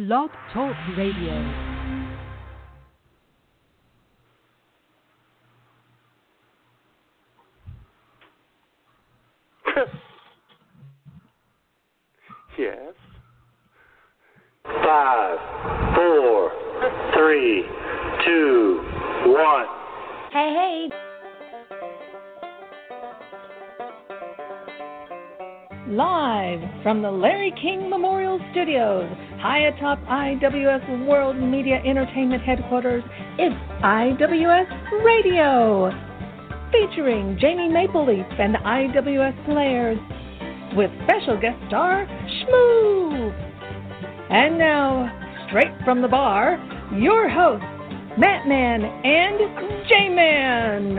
Blog Talk Radio. Atop IWS World Media Entertainment Headquarters, it's IWS Radio. Featuring Jamie Mapleleaf and IWS Players, with special guest star Shmoo. And now, straight from the bar, your hosts, Matt Man and J Man.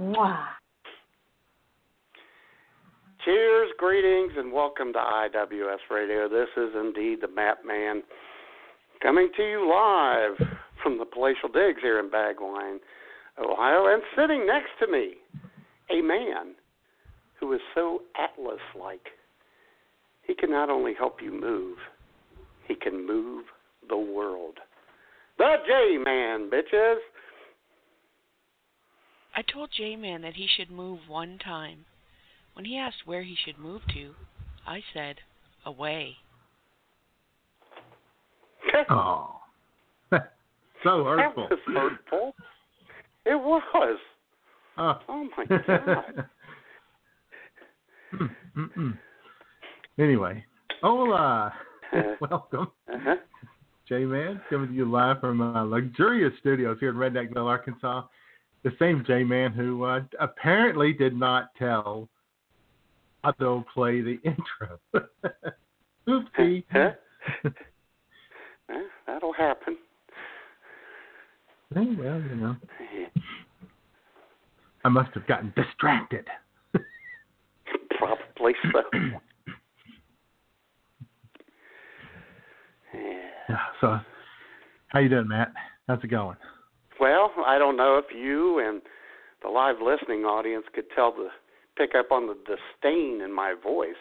Mwah. Cheers, greetings, and welcome to IWS Radio. This is indeed the Matt Man coming to you live from the Palatial Digs here in Bagwine, Ohio, and sitting next to me, a man who is so Atlas like. He can not only help you move, he can move the world. The J Man, bitches. I told J Man that he should move one time. When he asked where he should move to, I said, away. Oh. so hurtful. That was hurtful. It was. Oh, Oh my god. Mm-mm. Anyway, hola. Welcome. Uh-huh. J Man, coming to you live from uh, luxurious studios here in Redneckville, Arkansas. The same J Man who uh, apparently did not tell Otto play the intro. Oopsie. Huh? Eh, That'll happen. Well, you know, I must have gotten distracted. Probably so. Yeah, so, how you doing, Matt? How's it going? Well, I don't know if you and the live listening audience could tell the pick up on the disdain in my voice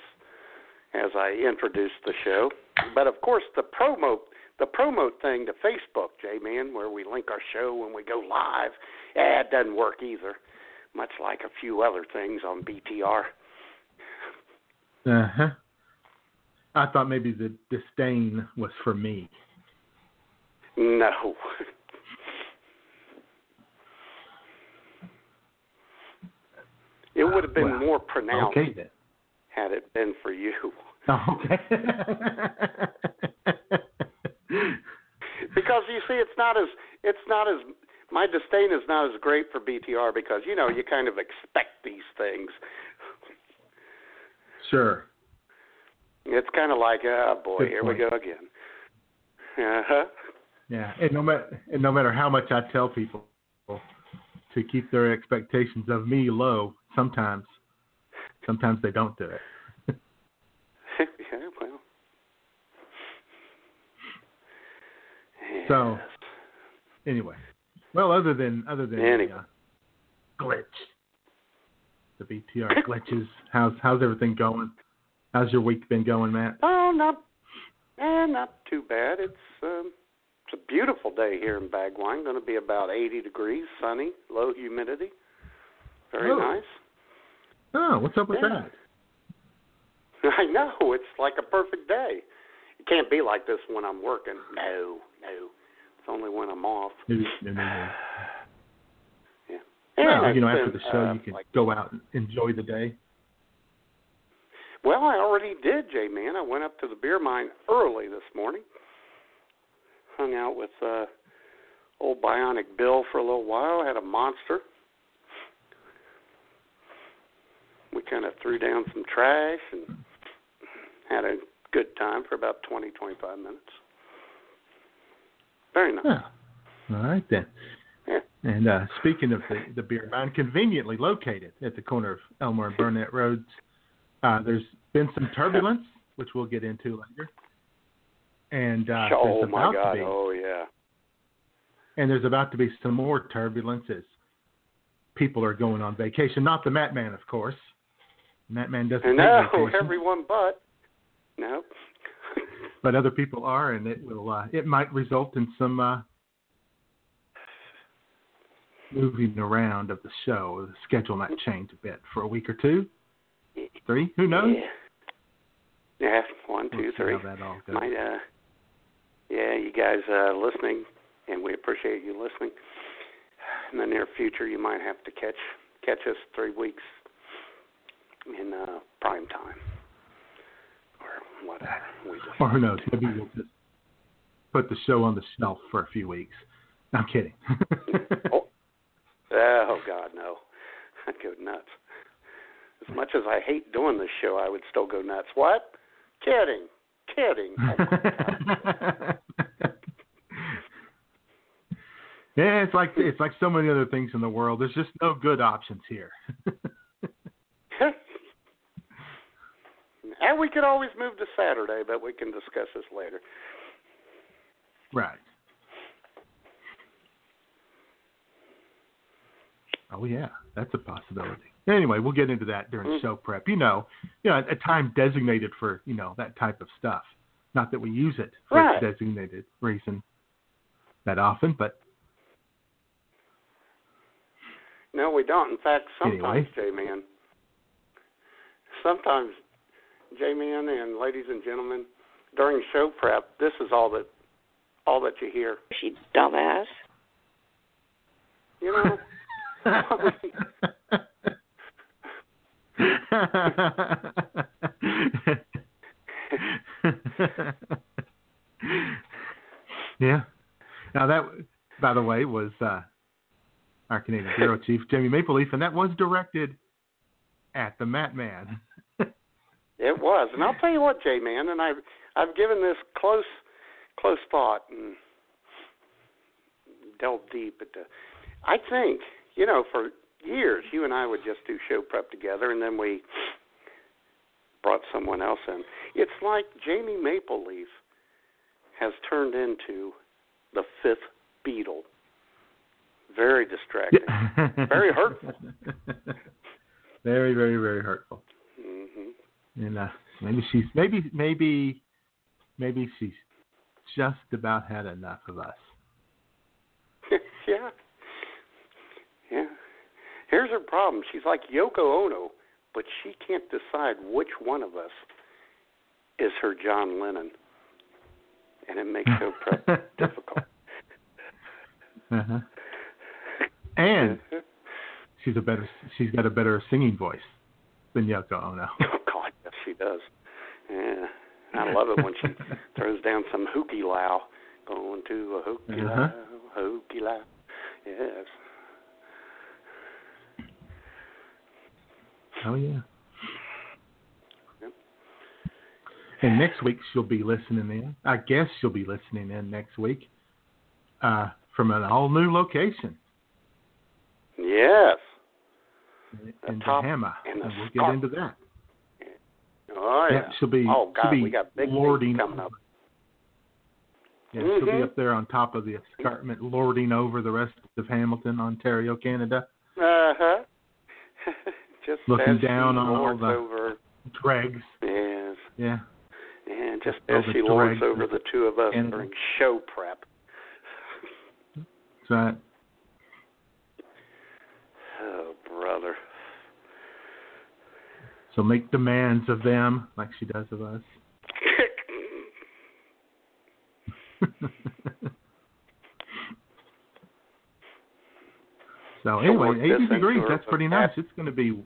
as I introduced the show. But of course, the promo the promo thing to Facebook, J Man, where we link our show when we go live, yeah, it doesn't work either. Much like a few other things on BTR. Uh huh. I thought maybe the disdain was for me. No. It would have been Well, more pronounced Okay then. had it been for you. Okay. because you see it's not as it's not as my disdain is not as great for BTR because you know you kind of expect these things. sure. It's kind of like, oh boy, Good here point. we go again. Uh-huh. Yeah, and no matter and no matter how much I tell people to keep their expectations of me low, sometimes sometimes they don't do it. yeah, well. So- Anyway, well, other than other than Anyway. the uh, glitch, the BTR glitches. How's how's everything going? How's your week been going, Matt? Oh, not, eh, not too bad. It's um, it's a beautiful day here in Bagwine. Going to be about 80 degrees, sunny, low humidity. Very Oh. nice. Oh, what's up with Yeah. that? I know it's like a perfect day. It can't be like this when I'm working. No, no. It's only when I'm off. Maybe, maybe, maybe. Yeah. Well, And you know, after been, the show, uh, you can like, go out and enjoy the day. well, I already did, J Man. I went up to the beer mine early this morning. Hung out with uh, old Bionic Bill for a little while. Had a monster. We kind of threw down some trash and had a good time for about twenty, twenty-five minutes. Very nice. Oh, all right then. Yeah. And uh, speaking of the, the beer mine, conveniently located at the corner of Elmore and Burnett Roads, uh, there's been some turbulence, which we'll get into later. And uh, oh there's my about God! to be, Oh yeah. and there's about to be some more turbulence as people are going on vacation. Not the Matt Man, of course. Matt Man doesn't. No, everyone but. No. but other people are, and it will. Uh, it might result in some uh, moving around of the show. The schedule might change a bit for a week or two, three. Who knows? Yeah. Yeah, one, We'll two, see three. How that all goes. Might uh yeah, you guys uh listening and we appreciate you listening. In the near future you might have to catch catch us three weeks in uh prime time. Or whatever. We just Or who knows? Maybe we'll just put the show on the shelf for a few weeks. I'm kidding. Oh. Oh God, no. I'd go nuts. As much as I hate doing this show, I would still go nuts. What? Kidding. Kidding. Oh, yeah, it's like it's like so many other things in the world. There's just no good options here. And we could always move to Saturday, but we can discuss this later. right. Oh yeah, that's a possibility. Anyway, we'll get into that during Mm. show prep. You know, you know, a time designated for you know that type of stuff. Not that we use it for Right. a designated reason that often, but No, we don't. In fact, sometimes, Anyway. J-Man, sometimes, J-Man and ladies and gentlemen, during show prep, this is all that all that you hear. She dumbass. You know, yeah. Now that, by the way, was uh, our Canadian bureau chief Jamie Maple Leaf, and that was directed at the Matt Man. It was. And I'll tell you what, J-Man, and I've I've given this close close thought and delved deep into. I think you know for years you and I would just do show prep together, and then we brought someone else in. It's like Jamie Maple Leaf has turned into the fifth Beatle. Very distracting. Very hurtful. very, very, very hurtful. And uh, maybe she's maybe maybe maybe she's just about had enough of us. yeah. Yeah. Here's her problem. She's like Yoko Ono, but she can't decide which one of us is her John Lennon. And it makes her prep difficult. Uh-huh. And she's a better she's got a better singing voice than Yoko Ono. She does. Yeah. I love it when she throws down some hooky low. Going to a hooky Uh-huh. low, hooky low. Yes. Oh yeah. Yep. And next week she'll be listening in. I guess she'll be listening in next week. Uh, from an all new location Yes. in top Bahama. and And we'll get into that. Oh yeah. she'll be oh God, be we got big lording coming up. Yeah, she'll be up there on top of the escarpment, lording over the rest of Hamilton, Ontario, Canada. Uh huh. just Looking down on all the- over. Dregs. Yes. Yeah. And just all as she lords over the two of us during show prep. So Oh brother. So make demands of them like she does of us. so anyway, 80 degrees. That's pretty nice. It's going to be.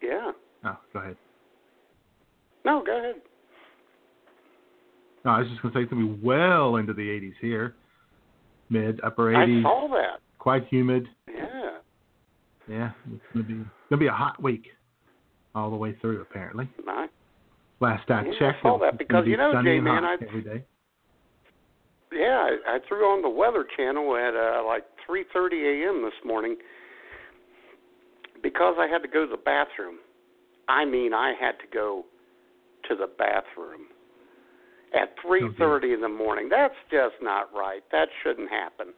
yeah. Oh, go ahead. No, go ahead. No, I was just going to say it's going to be well into the 80s here, mid upper 80s. I 80s, saw that. quite humid. Yeah. Yeah, it's going to be going to be a hot week all the way through. Apparently, Nice. last I Yeah, I checked, saw that because, be you know, Jay, man, I- every day. Yeah, I, I threw on the Weather Channel at uh, like 3:30 a.m. this morning because I had to go to the bathroom. I mean, I had to go to the bathroom at 3:30 in the morning. That's just not right. That shouldn't happen.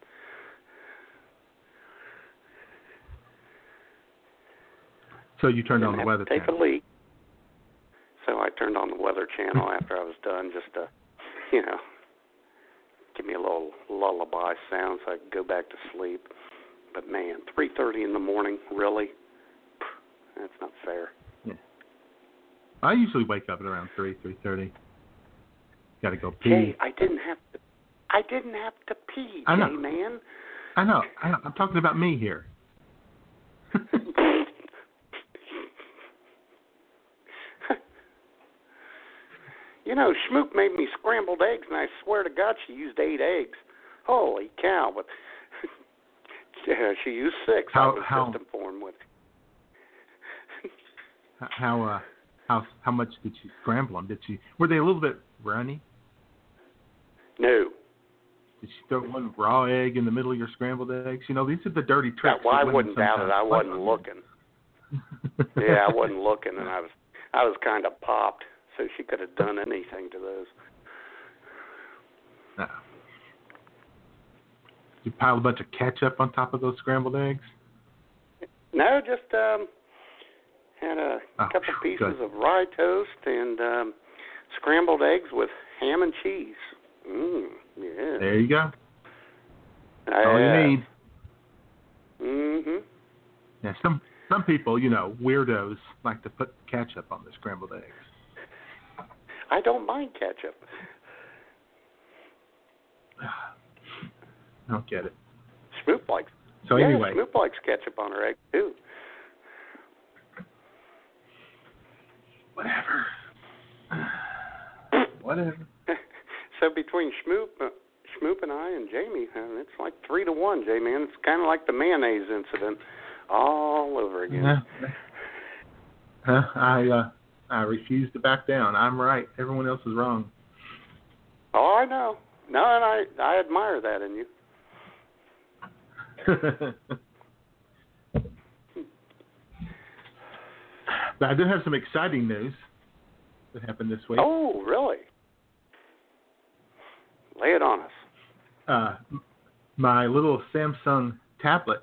So you turned on the weather take channel. a leak. So I turned on the weather channel after I was done, just to, you know, give me a little lullaby sound so I could go back to sleep. But man, 3:30 in the morning, really? That's not fair. Yeah. I usually wake up at around three, three thirty. Got to go pee. Jay, I didn't have to. I didn't have to pee, I know. Jay, man. I know. I know. I'm talking about me here. you know, Schmook made me scrambled eggs, and I swear to God, she used eight eggs. Holy cow! But yeah, she used six. I How- was how- just informed with. How uh how how much did she scramble them? Did she were they a little bit runny? No, Did she throw one raw egg in the middle of your scrambled eggs? You know, these are the dirty tricks. that, well, I wouldn't doubt it. I wasn't looking. Yeah, I wasn't looking, and I was I was kind of popped. So she could have done anything to those. No. You pile a bunch of ketchup on top of those scrambled eggs. No, just um had a Oh, couple pieces good. of rye toast and um scrambled eggs with ham and cheese. Mmm, yeah. There you go. That's all you need. Mhm. Yeah, some some people, you know, weirdos like to put ketchup on their scrambled eggs. I don't mind ketchup. I don't get it. Snoop likes. So yeah, anyway, Snoop likes ketchup on her egg too. whatever. whatever. so between Schmoop, uh, Schmoop and I and Jamie, uh, it's like three to one, J man. It's kind of like the mayonnaise incident all over again. Yeah. Huh, I uh I refuse to back down. I'm right. Everyone else is wrong. Oh, I know. No, and I I admire that in you. but I do have some exciting news that happened this week. Oh, really? Lay it on us. Uh, my little Samsung tablet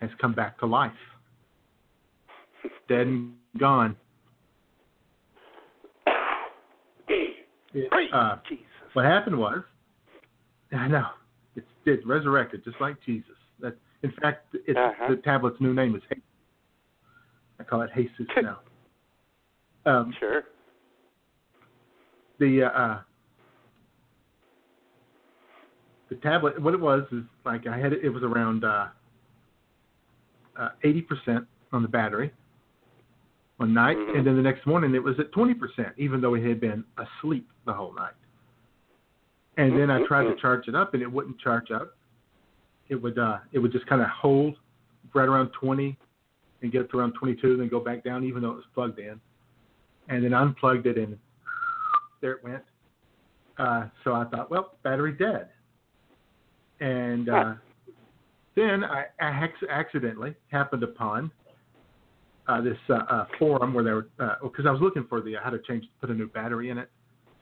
has come back to life. Dead and gone. It, uh, Jesus. what happened was, I know it's it's resurrected just like Jesus. That in fact, it's, Uh-huh. the tablet's new name is. Jesus. I call it Jesus now. Um, Sure. the uh, the tablet what it was is like I had it, it was around uh, uh, 80% on the battery one night Mhm. and then the next morning it was at 20% even though it had been asleep the whole night and then I tried to Mhm. charge it up and it wouldn't charge up it would uh, it would just kind of hold right around 20 and get to around 22 then go back down even though it was plugged in and then I unplugged it and there it went. Uh, so I thought, well, battery dead. And uh, then I, I accidentally happened upon uh, this uh, uh, forum where they were, because I was looking for the how to change, put a new battery in it.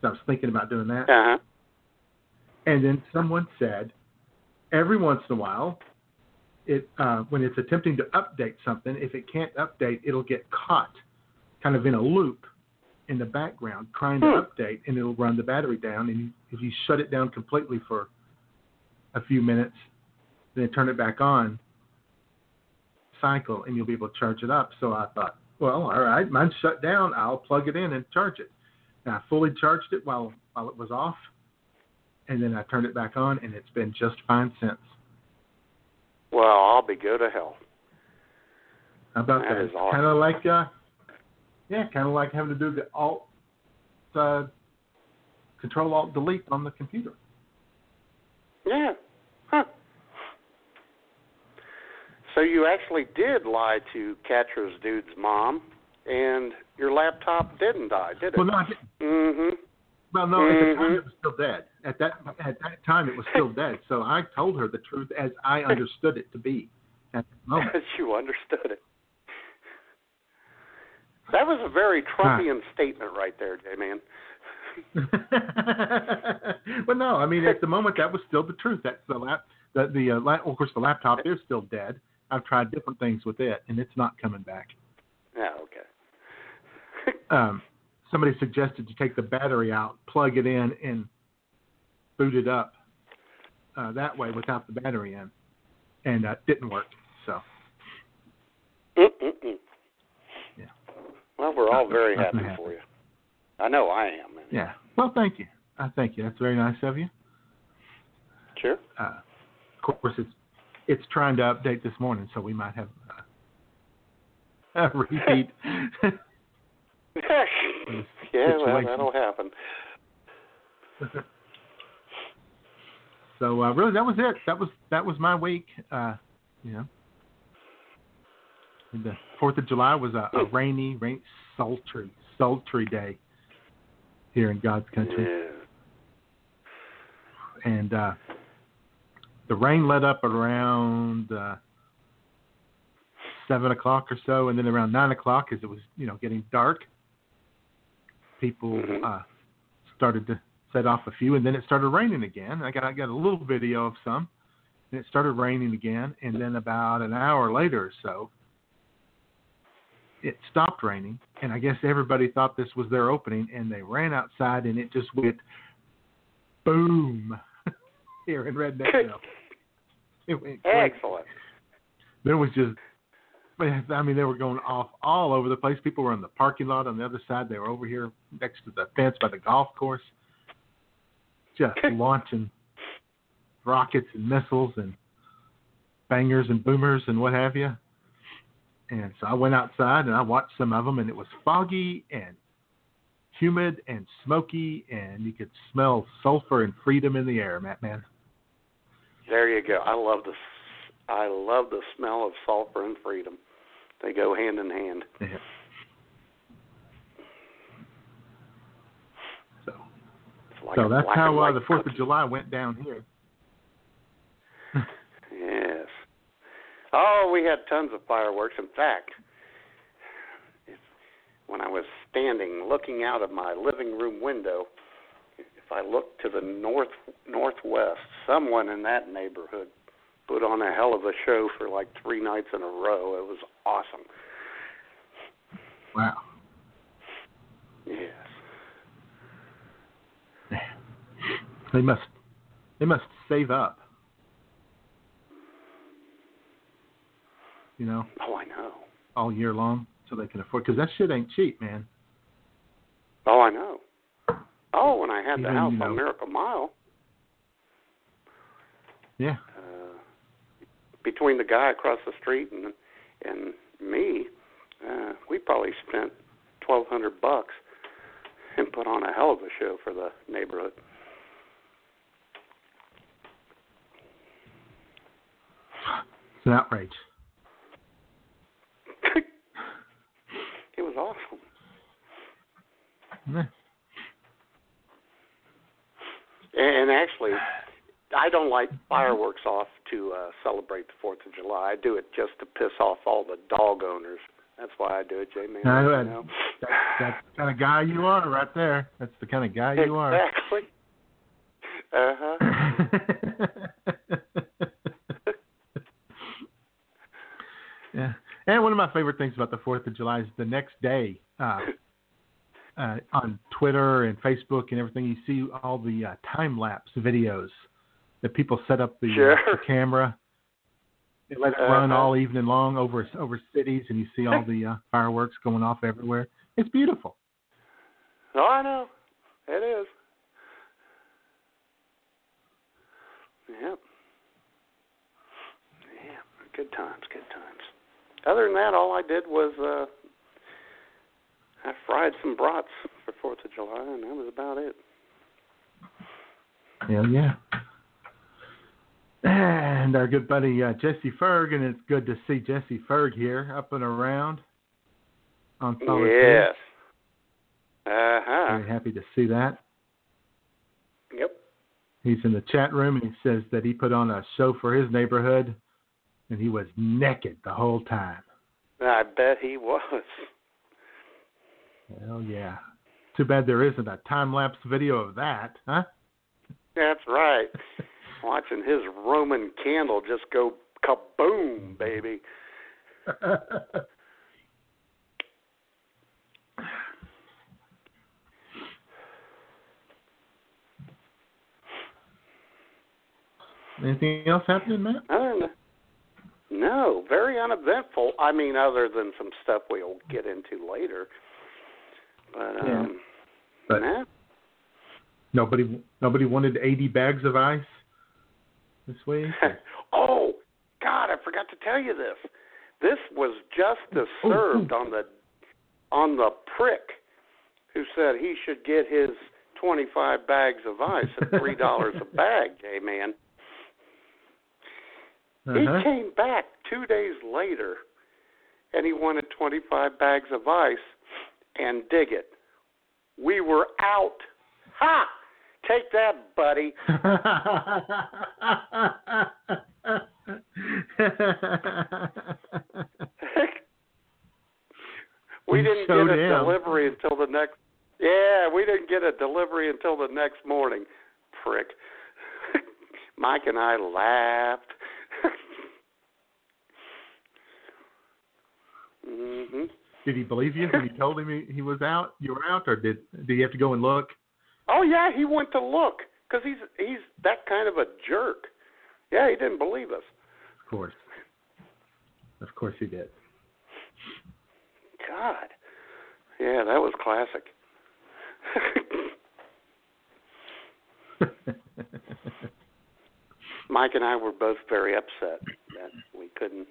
So I was thinking about doing that. Uh huh. And then someone said, every once in a while, it uh, when it's attempting to update something, if it can't update, it'll get caught, kind of in a loop in the background, trying to Hmm. update, and it'll run the battery down. And if you shut it down completely for a few minutes, then turn it back on, cycle, and you'll be able to charge it up. So I thought, well, all right, mine's shut down. I'll plug it in and charge it. And I fully charged it while while it was off, and then I turned it back on, and it's been just fine since. Well, I'll be go to hell. How about That that? is awesome. Kind of like, uh, yeah, kind of like having to do the alt, uh, control alt delete on the computer. Yeah. Huh. So you actually did lie to Catra's dude's mom, and your laptop didn't die, did it? Well, no, Mm-hmm. Well, no, at the time Mhm. it was still dead. At that at that time it was still dead. So I told her the truth as I understood it to be at the moment. As you understood it. That was a very Trumpian statement right there, J man. well, no, I mean at the moment that was still the truth. That's the lap. The the uh, la- of course the laptop is still dead, I've tried different things with it, and it's not coming back. Yeah, okay. Um, somebody suggested to take the battery out, plug it in, and boot it up uh, that way without the battery in, and uh, didn't work. So Mm-mm-mm. Yeah. Well, we're all very happy happened. for you. I know I am. man. yeah. Well, thank you. I thank you. That's very nice of you. Sure. Uh, of course, it's it's trying to update this morning, so we might have uh, a repeat. yeah, well, that'll happen. so uh, really, that was it. That was that was my week. Uh, you know, the Fourth of July was a, a rainy, rain, sultry, sultry day here in God's country, Yeah. and uh, the rain let up around uh, seven o'clock or so, and then around nine o'clock, as it was you know getting dark, people Mhm. uh, started to set off a few, and then it started raining again. I got I got a little video of some, and it started raining again, and then about an hour later or so, it stopped raining, and I guess everybody thought this was their opening, and they ran outside, and it just went boom here in Redneckville. It went crazy. Excellent. There was just, I mean, they were going off all over the place. People were in the parking lot on the other side. They were over here next to the fence by the golf course, just launching rockets and missiles and bangers and boomers and what have you. And so I went outside and I watched some of them, and it was foggy and humid and smoky, and you could smell sulfur and freedom in the air, Matt Man. There you go. I love the I love the smell of sulfur and freedom. They go hand in hand. Yeah. So, like so that's how uh, the Fourth of. July went down here. Yes. Oh, we had tons of fireworks. In fact, when I was standing looking out of my living room window, I looked to the north northwest, someone in that neighborhood put on a hell of a show for like three nights in a row. It was awesome. Wow. Yes. They must they must save up. You know, Oh, I know. all year long so they can afford because that shit ain't cheap, man. Oh, I know. Oh, when I had the house you know- on Miracle Mile, Yeah. uh, between the guy across the street and and me, uh, we probably spent twelve hundred bucks and put on a hell of a show for the neighborhood. It's an outrage. it was awesome. Yeah. And actually, I don't like fireworks off to uh, celebrate the Fourth of July. I do it just to piss off all the dog owners. That's why I do it, Jay man. I know you that- know? That, that's the kind of guy you are right there. That's the kind of guy you are. Exactly. Uh huh. yeah. And one of my favorite things about the Fourth of July is the next day, uh, uh, on Twitter and Facebook and everything, you see all the uh, time lapse videos that people set up the, uh, Sure. the camera. They let it run Uh-huh. all evening long over over cities, and you see all the uh, fireworks going off everywhere. It's beautiful. Oh, I know. It is. Yep. Yeah. Good times. Good times. Other than that, all I did was uh I fried some brats for Fourth of July, and that was about it. Hell yeah. And our good buddy uh, Jesse Ferg, and it's good to see Jesse Ferg here up and around on Solid yes. Uh huh. Very happy to see that. Yep. He's in the chat room and he says that he put on a show for his neighborhood and he was naked the whole time. I bet he was. Hell yeah. Too bad there isn't a time lapse video of that, huh? That's right. Watching his Roman candle just go Kaboom, baby. Anything else happening, Matt? Uh, than no, very uneventful. I mean, other than some stuff we'll get into later. But um, Yeah. But nah. nobody nobody wanted 80 bags of ice this week. oh God, I forgot to tell you this. This was Justice Ooh, served ooh. on the on the prick who said he should get his twenty five bags of ice at three dollars a bag, J man. Uh-huh. He came back two days later and he wanted 25 bags of ice and dig it. We were out. Ha! Take that, buddy. we You didn't get a delivery until the next. Yeah, we didn't get a delivery until the next morning. Prick. Mike and I laughed. mhm. Did he believe you when you told him he, he was out? You were out, or did did he have to go and look? Oh yeah, he went to look because he's he's that kind of a jerk. Yeah, he didn't believe us. Of course, of course he did. God. Yeah, that was classic. Mike and I were both very upset that we couldn't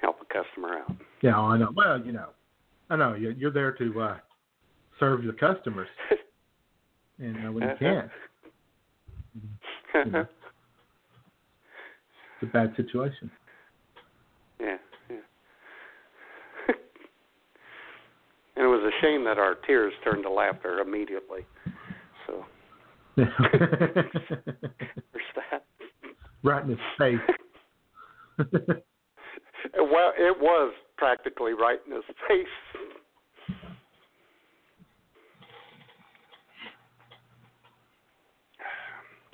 help a customer out. yeah, I know. Well, you know, I know you're, you're there to uh, serve your customers, and uh, when you can't, you know, it's a bad situation. yeah, yeah. and it was a shame that our tears turned to laughter immediately. So there's that. right in his face. Well, it was practically right in his face.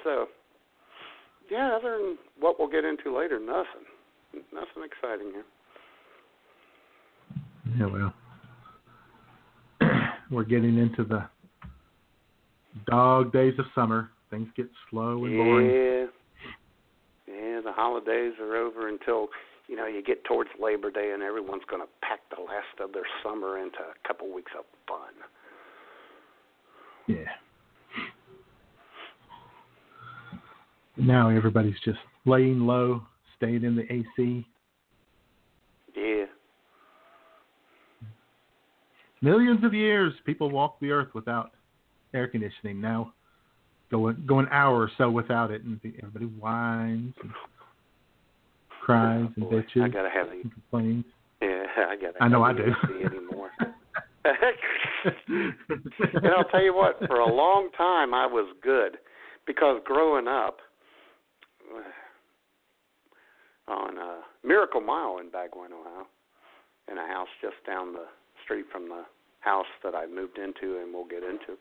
So, yeah, other than what we'll get into later, nothing. Nothing exciting here. yeah, well, we're getting into the dog days of summer. Things get slow and boring. Yeah. Yeah, the holidays are over until, you know, you get towards Labor Day and everyone's going to pack the last of their summer into a couple weeks of fun. Yeah. Now everybody's just laying low, staying in the AC. Yeah. Millions of years people walked the earth without air conditioning. Now go an- go an hour or so without it, and everybody whines and cries Oh, and bitches I got to have the and complains. Yeah, I gotta. I know I do. anymore. and I'll tell you what, for a long time I was good because growing up on uh, Miracle Mile in Bagwine, Ohio, in a house just down the street from the house that I moved into and we'll get into.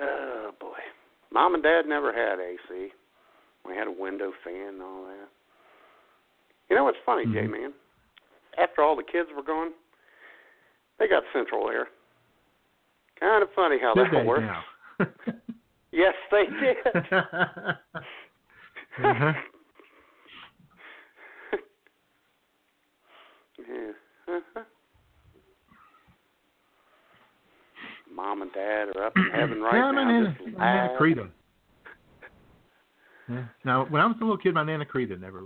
Oh boy, mom and dad never had AC. We had a window fan and all that. You know what's funny, Mhm. J man? After all the kids were gone, they got central air. Kind of funny how Did that works. Yes, they did. uh-huh. yeah. Uh-huh. Mom and dad are up in heaven right yeah, now. nana, just my nana. Creta. Yeah. Now, when I was a little kid, my nana Creta never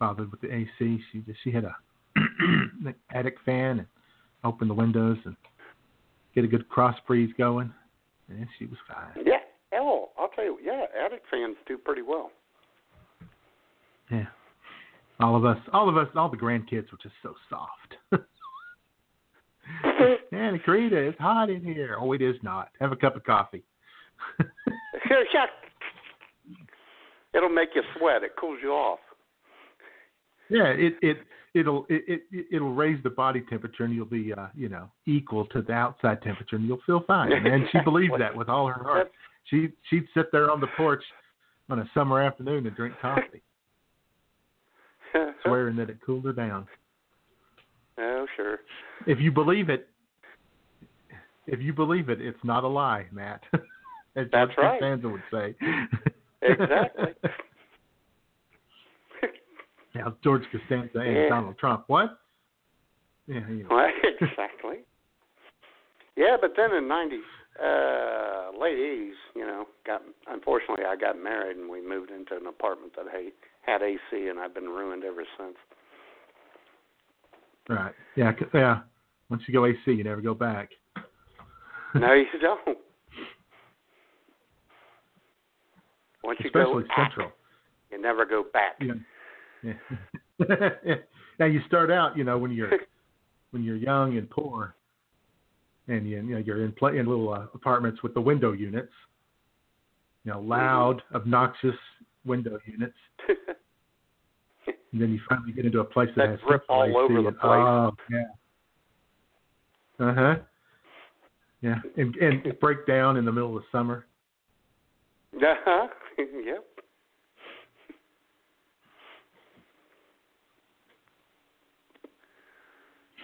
bothered with the AC. She just she had a an attic fan and opened the windows and get a good cross breeze going, and she was fine. Yeah. Oh, I'll tell you. Yeah, attic fans do pretty well. Yeah. All of us, all of us, all the grandkids were just so soft. Nana Creta, it's hot in here. Oh, it is not. Have a cup of coffee. It'll make you sweat. It cools you off. Yeah, it it it'll it, it it'll raise the body temperature and you'll be uh you know equal to the outside temperature and you'll feel fine. And she believed that with all her heart. She she'd sit there on the porch on a summer afternoon and drink coffee. swearing that it cooled her down. oh, sure. If you believe it, if you believe it, it's not a lie, Matt. That's right. Costanza would say. Exactly. Now, George Costanza and Yeah. Donald Trump. What? Yeah, you know. Exactly. Yeah, but then in ninety, uh, late eighties, you know, got unfortunately I got married and we moved into an apartment that had had AC, and I've been ruined ever since. Right. Yeah. Yeah. Once you go AC, you never go back. no, you don't. Once you Especially go Central. out, you never go back. You know, yeah. now you start out, you know, when you're when you're young and poor, and you, you know you're in play in little uh, apartments with the window units, you know, loud, obnoxious window units. And then you finally get into a place that, That has drip all over the and- place. Oh yeah. Uh huh. Yeah, and and break down in the middle of the summer. uh-huh. yep.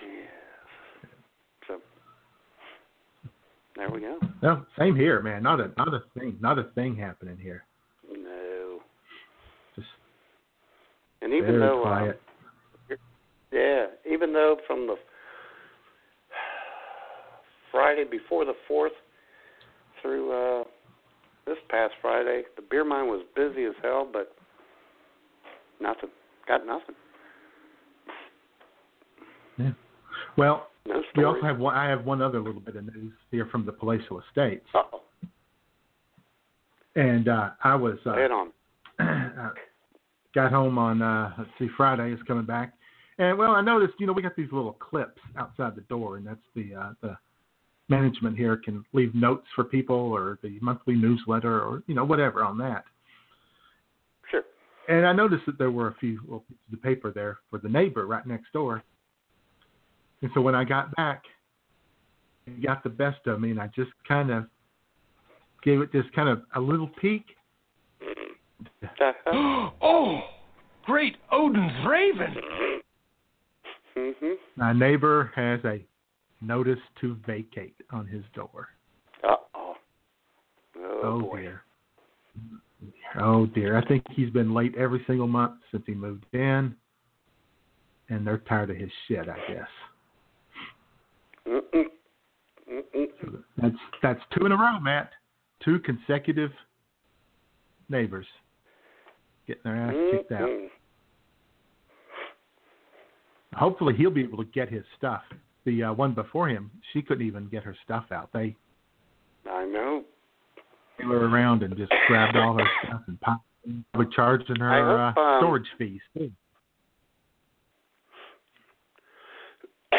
Yes. So there we go. No, same here, man. Not a not a thing, not a thing happening here. No. Just And even though, uh, yeah, even though from the Friday before the fourth through uh, this past Friday, the beer mine was busy as hell, but nothing. Got nothing. yeah. Well, No we also have one. I have one other little bit of news here from the Palatial Estates, Uh-oh. and uh, I was uh, it on. uh, got home on uh, let's see, Friday is coming back, and well, I noticed you know we got these little clips outside the door, and that's the uh, the management here can leave notes for people or the monthly newsletter or you know whatever on that. Sure. And I noticed that there were a few little pieces of paper there for the neighbor right next door. And so when I got back, it got the best of me, and I just kind of gave it just kind of a little peek. Uh-huh. oh, great Odin's Raven! mhm. My neighbor has a notice to vacate on his door. Uh-oh. Oh, Oh, boy. dear. Oh dear. I think he's been late every single month since he moved in, and they're tired of his shit. I guess. Mm-mm. Mm-mm. So that's that's two in a row, Matt. Two consecutive neighbors getting their ass kicked out. Mm-mm. Hopefully, he'll be able to get his stuff. The uh, one before him, she couldn't even get her stuff out. They I know. they were around and just grabbed all her stuff and popped. Were charging I her hope, uh, um, storage fees too.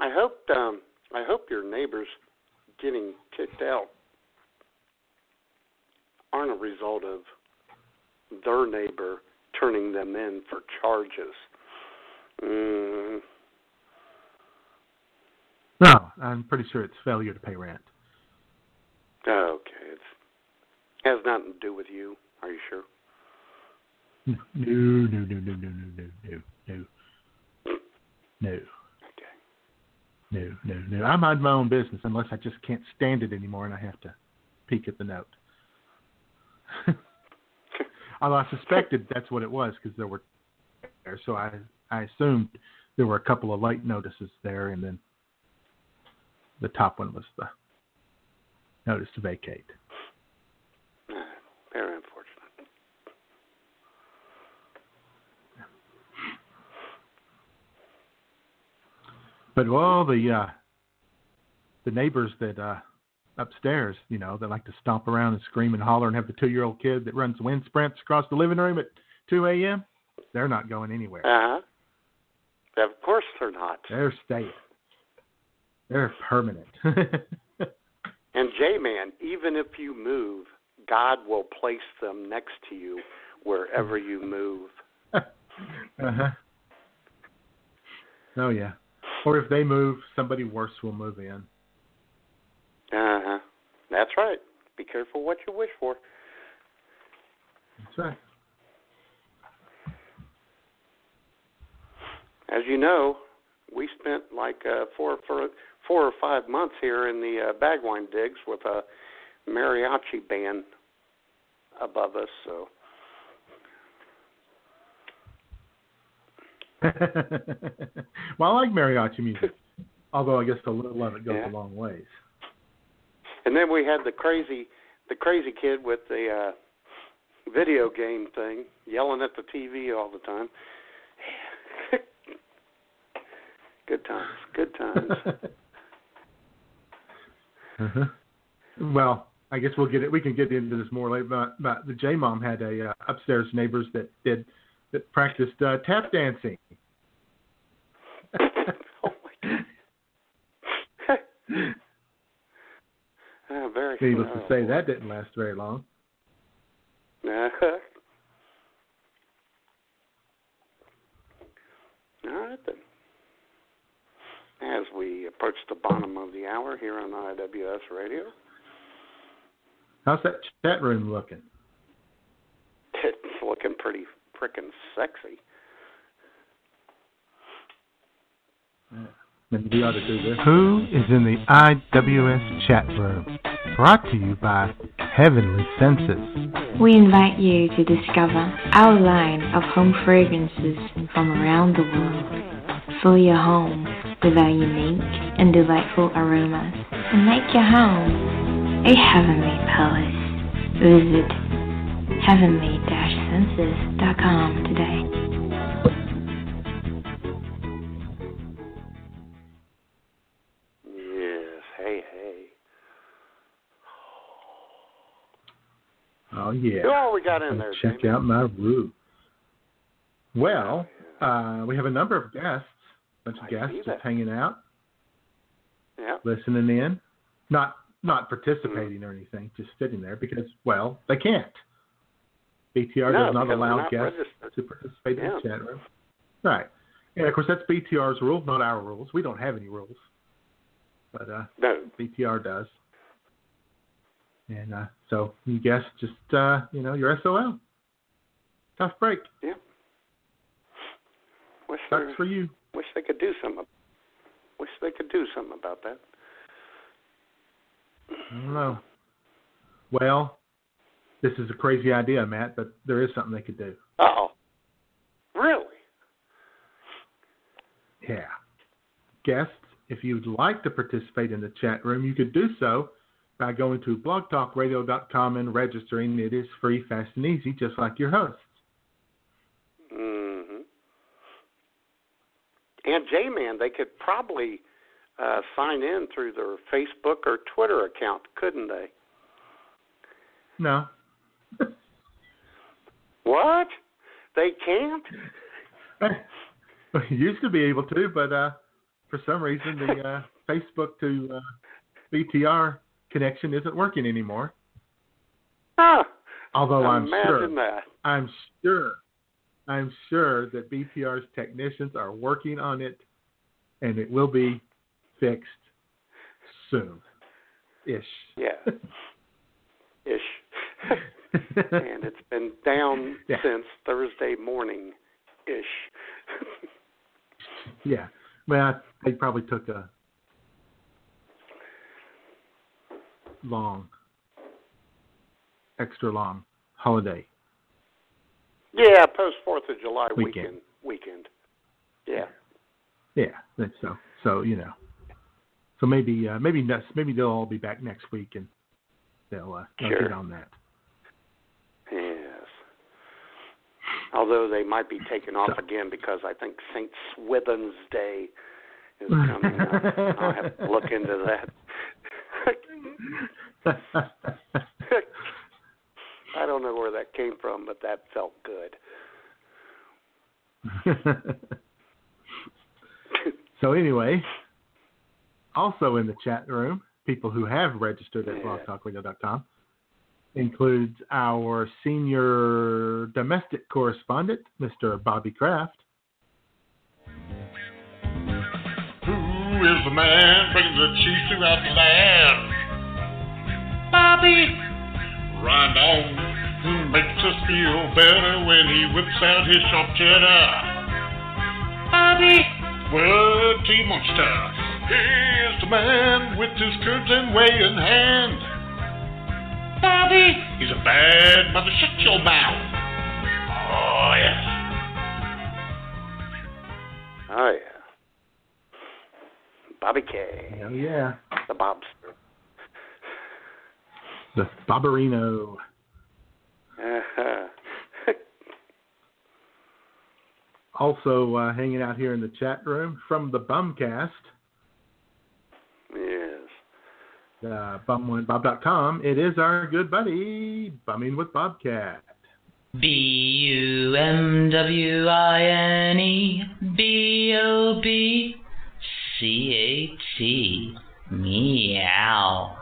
I hope um I hope your neighbors getting kicked out aren't a result of their neighbor turning them in for charges. Mm, No, I'm pretty sure it's failure to pay rent. okay, it's has nothing to do with you. Are you sure? No, no, no, no, no, no, no, no, no. No, no, no. I mind my own business unless I just can't stand it anymore and I have to peek at the note. Although I suspected that's what it was because there were there, so I I assumed there were a couple of light notices there, and then the top one was the notice to vacate. Uh, very unfortunate. But well, the uh, the neighbors that uh, upstairs, you know, that like to stomp around and scream and holler and have the two-year-old kid that runs wind sprints across the living room at 2 a.m. They're not going anywhere. Uh huh. Of course they're not. They're staying. They're permanent. And J Man, even if you move, God will place them next to you wherever you move. uh huh. Oh yeah. Or if they move, somebody worse will move in. Uh huh. That's right. Be careful what you wish for. That's right. as you know, we spent like uh, four, four, four or five months here in the uh, Bagwine digs with a mariachi band above us. So well, I like mariachi music, although I guess a little of it goes Yeah. a long ways. And then we had the crazy, the crazy kid with the uh, video game thing, yelling at the TV all the time. good times, good times. uh-huh. Well, I guess we'll get it. We can get into this more later. But, but the J Mom had a uh, upstairs neighbors that did that practiced uh, tap dancing. oh my god. Uh, very. Needless oh, to say, that didn't last very long. Uh-huh. All right then. As we approach the bottom of the hour here on IWS Radio, How's that chat room looking? it's looking pretty frickin' sexy. Maybe we ought to do this. Who is in the IWS chat room? Brought to you by Heavenly Senses. We invite you to discover our line of home fragrances from around the world. Fill your home with our unique and delightful aromas and make your home a heavenly palace. Visit heavenly-senses.com today. Yes. Hey, hey. Oh yeah. Who all we got in there? Check Jamie? out my room. Well, uh, we have a number of guests, bunch of I guests just hanging out, Yeah. listening in, not not participating or anything, just sitting there because, well, they can't. BTR No, does not allow not guests registered. to participate in the chat room. Right. Yeah, of course that's BTR's rule, not our rules. We don't have any rules, but uh, No. BTR does. And uh, so you guess just uh, you know your SOL. Tough break. Yeah. Wish Sucks for you. Wish they could do something. Wish they could do something about that. I don't know. Well, this is a crazy idea, Matt, but there is something they could do. Oh. Really? Yeah. Guests, if you'd like to participate in the chat room, you could do so by going to blogtalkradio.com and registering. It is free, fast, and easy, just like your hosts. Mm-hmm. And J Man, they could probably uh, sign in through their Facebook or Twitter account, couldn't they? No. What? They can't? used to be able to, but uh, for some reason the uh, Facebook to uh, BTR connection isn't working anymore. Huh. Although I'm Imagine sure, that. I'm sure, I'm sure that BTR's technicians are working on it, and it will be fixed soon, ish. Yeah. Ish. And it's been down Yeah. since Thursday morning ish. yeah. Well, they probably took a long, extra long holiday. yeah, post Fourth of July Weekend. weekend. Yeah. Yeah, that's so. So you know, so maybe uh, maybe next, maybe they'll all be back next week and they'll uh, they'll Sure. get on that. Yes. Although they might be taken off again because I think Saint Swithin's Day is coming up. I'll have to look into that. I don't know where that came from, but that felt good. so anyway, also in the chat room, people who have registered at blogtalkradio.com includes our senior domestic correspondent, Mr. Bobby Kraft. Who is the man bringing the cheese throughout the land? Bobby! Right on. Who makes us feel better when he whips out his sharp cheddar? Bobby! Well, T Monster, he's the man with his curtain way in hand. Bobby! He's a bad mother. Shut your mouth. Oh, yeah. Oh yeah. Bobby K. Hell yeah. The Bobster. The Barbarino. Uh-huh. Also uh, hanging out here in the chat room from the Bumcast, yes. Uh, bum1bob.com. It is our good buddy, Bum Wine Bobcat. B U M W I N E B O B C A T. Meow.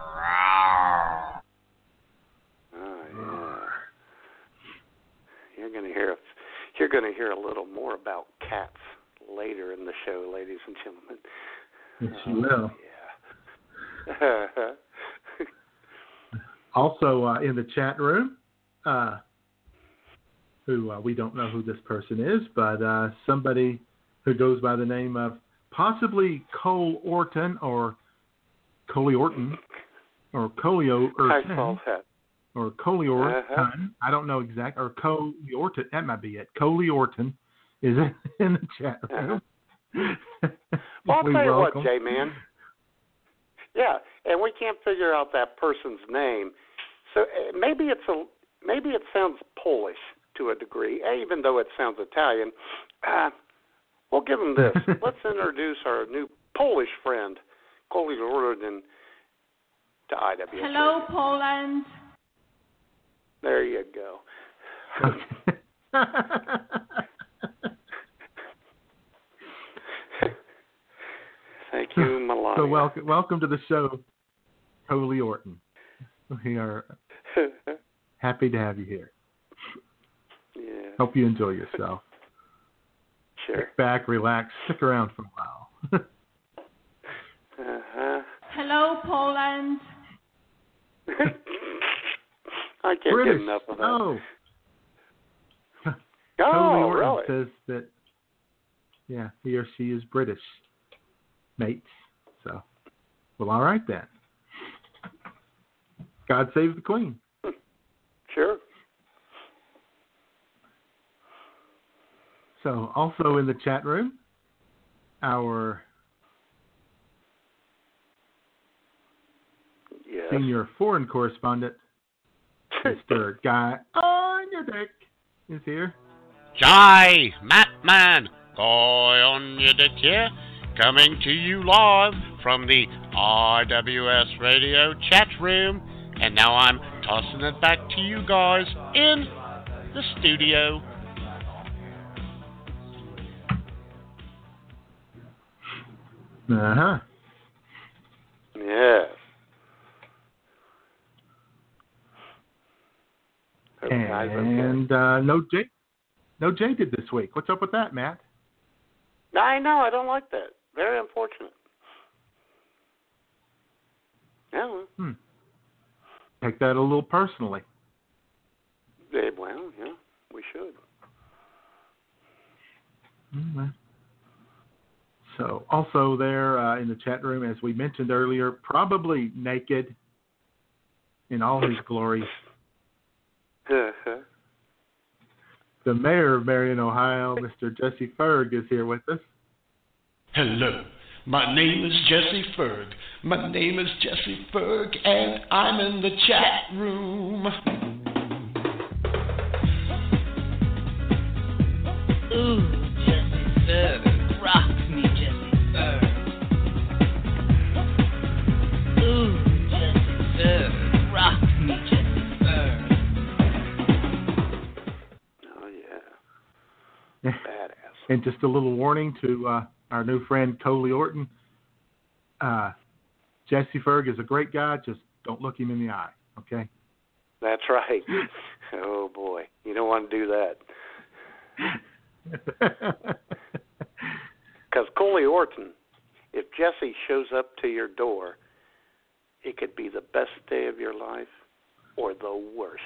Oh yeah. You're gonna hear you're gonna hear a little more about cats later in the show, ladies and gentlemen. Yes, you will. Yeah. Also uh, in the chat room, uh, who uh, we don't know who this person is, but uh, somebody who goes by the name of possibly Cole Orton or Coley Orton or Colio I Orton or Coley Orton. Uh-huh. I don't know exact or Coley Orton. That might be it. Coley Orton is in the chat room. Well, I'll tell you what, welcome. Jay man. Yeah, and we can't figure out that person's name, so uh, maybe it's a maybe it sounds Polish to a degree, eh, even though it sounds Italian. Uh, we'll give him this. Let's introduce our new Polish friend, Coley Jordan, to IWS. Hello, Poland. There you go. Thank you, Melania. so welcome, welcome to the show, Coley Orton. We are happy to have you here. yeah, Hope you enjoy yourself. sure. Sit back, relax, stick around for a while. Uh-huh. Hello, Poland. I can't British. get enough of that. Oh, Oh, Coley Orton really? says that, yeah, he or she is British, mates. So, well, all right then. God save the Queen. Sure. So, also in the chat room, our Yes. senior foreign correspondent, Mr. Guy on your deck, is here. Jai, Matt Man, Guy on your deck here, coming to you live from the IWS Radio chat room. And now I'm tossing it back to you guys in the studio. Uh huh. Yes. Hope guys are okay. And uh, no J, no J did this week. What's up with that, Matt? I know. I don't like that. Very unfortunate. Yeah. Hmm. Take that a little personally. eh, well, yeah. We should. Mhm. So, also there uh, in the chat room, as we mentioned earlier, probably naked in all his glory, Uh-huh. the mayor of Marion, Ohio, Mr. Jesse Ferg, is here with us. Hello, my name is Jesse Ferg. My name is Jesse Ferg, and I'm in the chat room. Ooh, Jesse Ferg. Rock me, Jesse Ferg. Ooh, Jesse Ferg. Rock me, Jesse Ferg. Oh yeah. Badass. And just a little warning to uh, our new friend Coley Orton. Uh, Jesse Ferg is a great guy. Just don't look him in the eye, okay? That's right. Oh boy, you don't want to do that. Because Coley Orton, if Jesse shows up to your door, it could be the best day of your life or the worst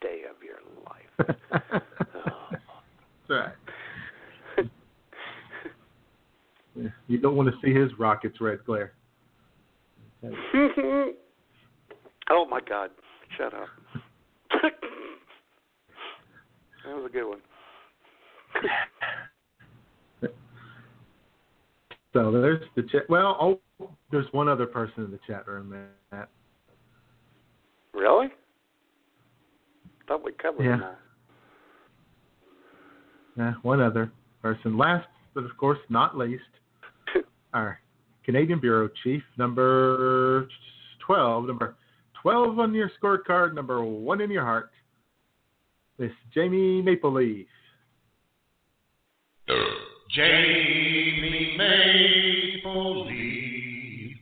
day of your life. Oh. That's right. You don't want to see his rocket's red glare. oh my God! Shut up. that was a good one. So there's the chat. Well, oh, there's one other person in the chat room, Matt. Really? Thought we covered Yeah. all. Yeah, one other person. Last, but of course not least, our Canadian Bureau Chief, number 12, number 12 on your scorecard, number one in your heart. Miss Jamie Maple Leaf. Uh, Jamie Maple Leaf,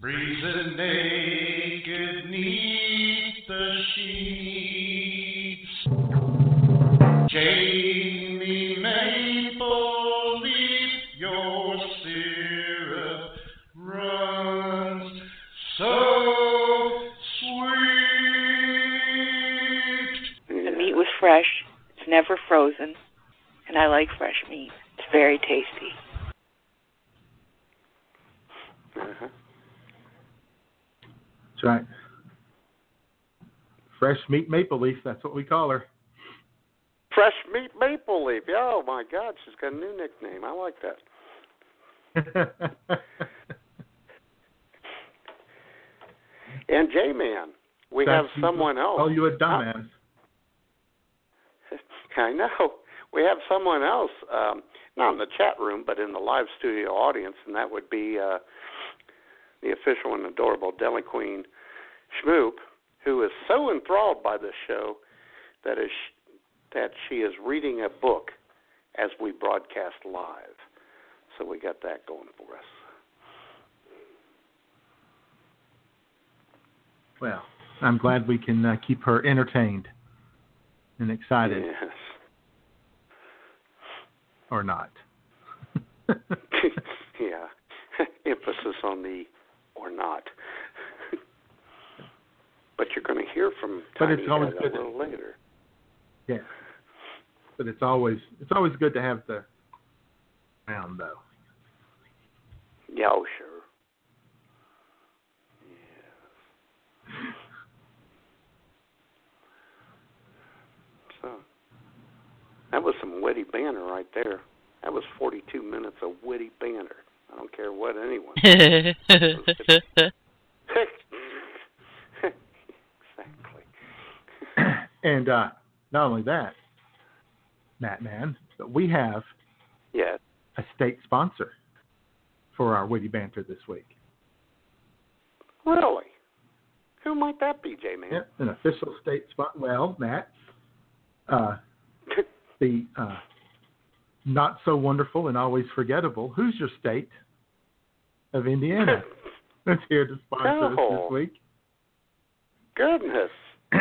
breathing naked neath the sheets. Jamie fresh. It's never frozen. And I like fresh meat. It's very tasty. Uh-huh. That's right. Fresh meat maple leaf, that's what we call her. Fresh meat maple leaf. Oh my God, she's got a new nickname. I like that. And J Man, we have That's- someone else. Oh, you a dumbass. I know. We have someone else, um, not in the chat room, but in the live studio audience, and that would be uh, the official and adorable Deli Queen Schmoop, who is so enthralled by this show that is that she is reading a book as we broadcast live. So we got that going for us. Well, I'm glad we can uh, keep her entertained and excited, Yes. Or not. yeah. Emphasis on the or not. but you're going to hear from But it's always good a to- little later. Yeah. But it's always it's always good to have the sound though. Yeah, oh, sure. So that was some witty banter right there. That was 42 minutes of witty banter. I don't care what anyone. exactly. and uh, not only that, Matt Man, but we have Yes. a state sponsor for our witty banter this week. Really? Who might that be, J Man? Yeah, an official state spot. Well, Matt, uh, the uh, not so wonderful and always forgettable Hoosier State of Indiana That's here to sponsor us Oh. this week. Goodness.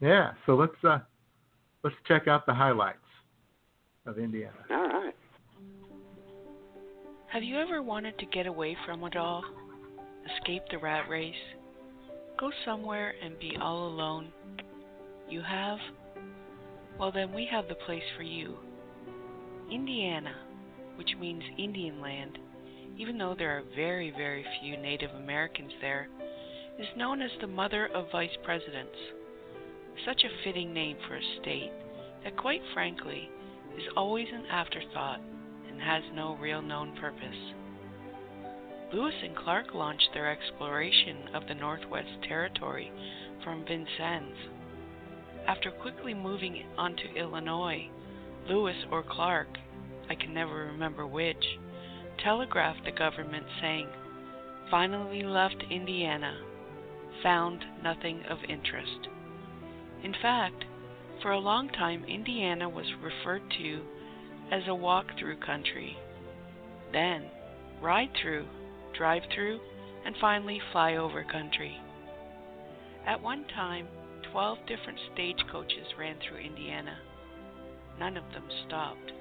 yeah, so let's uh, let's check out the highlights of Indiana. All right. Have you ever wanted to get away from it all? Escape the rat race? Go somewhere and be all alone? You have? Well, then we have the place for you. Indiana, which means Indian land, even though there are very, very few Native Americans there, is known as the mother of vice presidents. Such a fitting name for a state that, quite frankly, is always an afterthought and has no real known purpose. Lewis and Clark launched their exploration of the Northwest Territory from Vincennes. After quickly moving on to Illinois, Lewis or Clark, I can never remember which, telegraphed the government saying, finally left Indiana, found nothing of interest. In fact, for a long time, Indiana was referred to as a walk through country, then ride through, drive through, and finally fly over country. At one time, 12 different stagecoaches ran through Indiana. None of them stopped.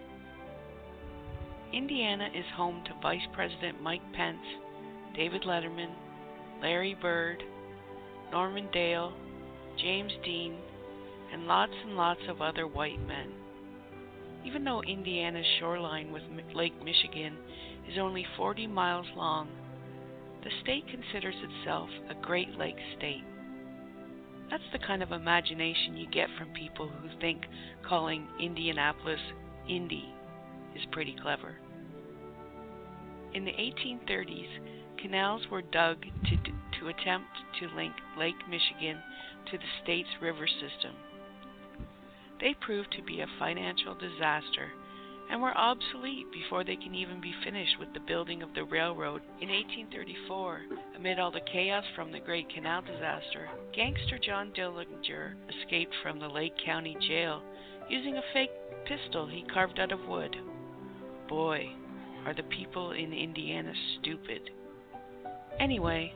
Indiana is home to Vice President Mike Pence, David Letterman, Larry Bird, Norman Dale, James Dean, and lots and lots of other white men. Even though Indiana's shoreline with Lake Michigan is only 40 miles long, the state considers itself a Great Lakes state. That's the kind of imagination you get from people who think calling Indianapolis Indy is pretty clever. In the 1830s, canals were dug to, to attempt to link Lake Michigan to the state's river system. They proved to be a financial disaster and were obsolete before they can even be finished with the building of the railroad in 1834. Amid all the chaos from the Great Canal disaster, gangster John Dillinger escaped from the Lake County Jail using a fake pistol he carved out of wood. Boy, are the people in Indiana stupid. Anyway,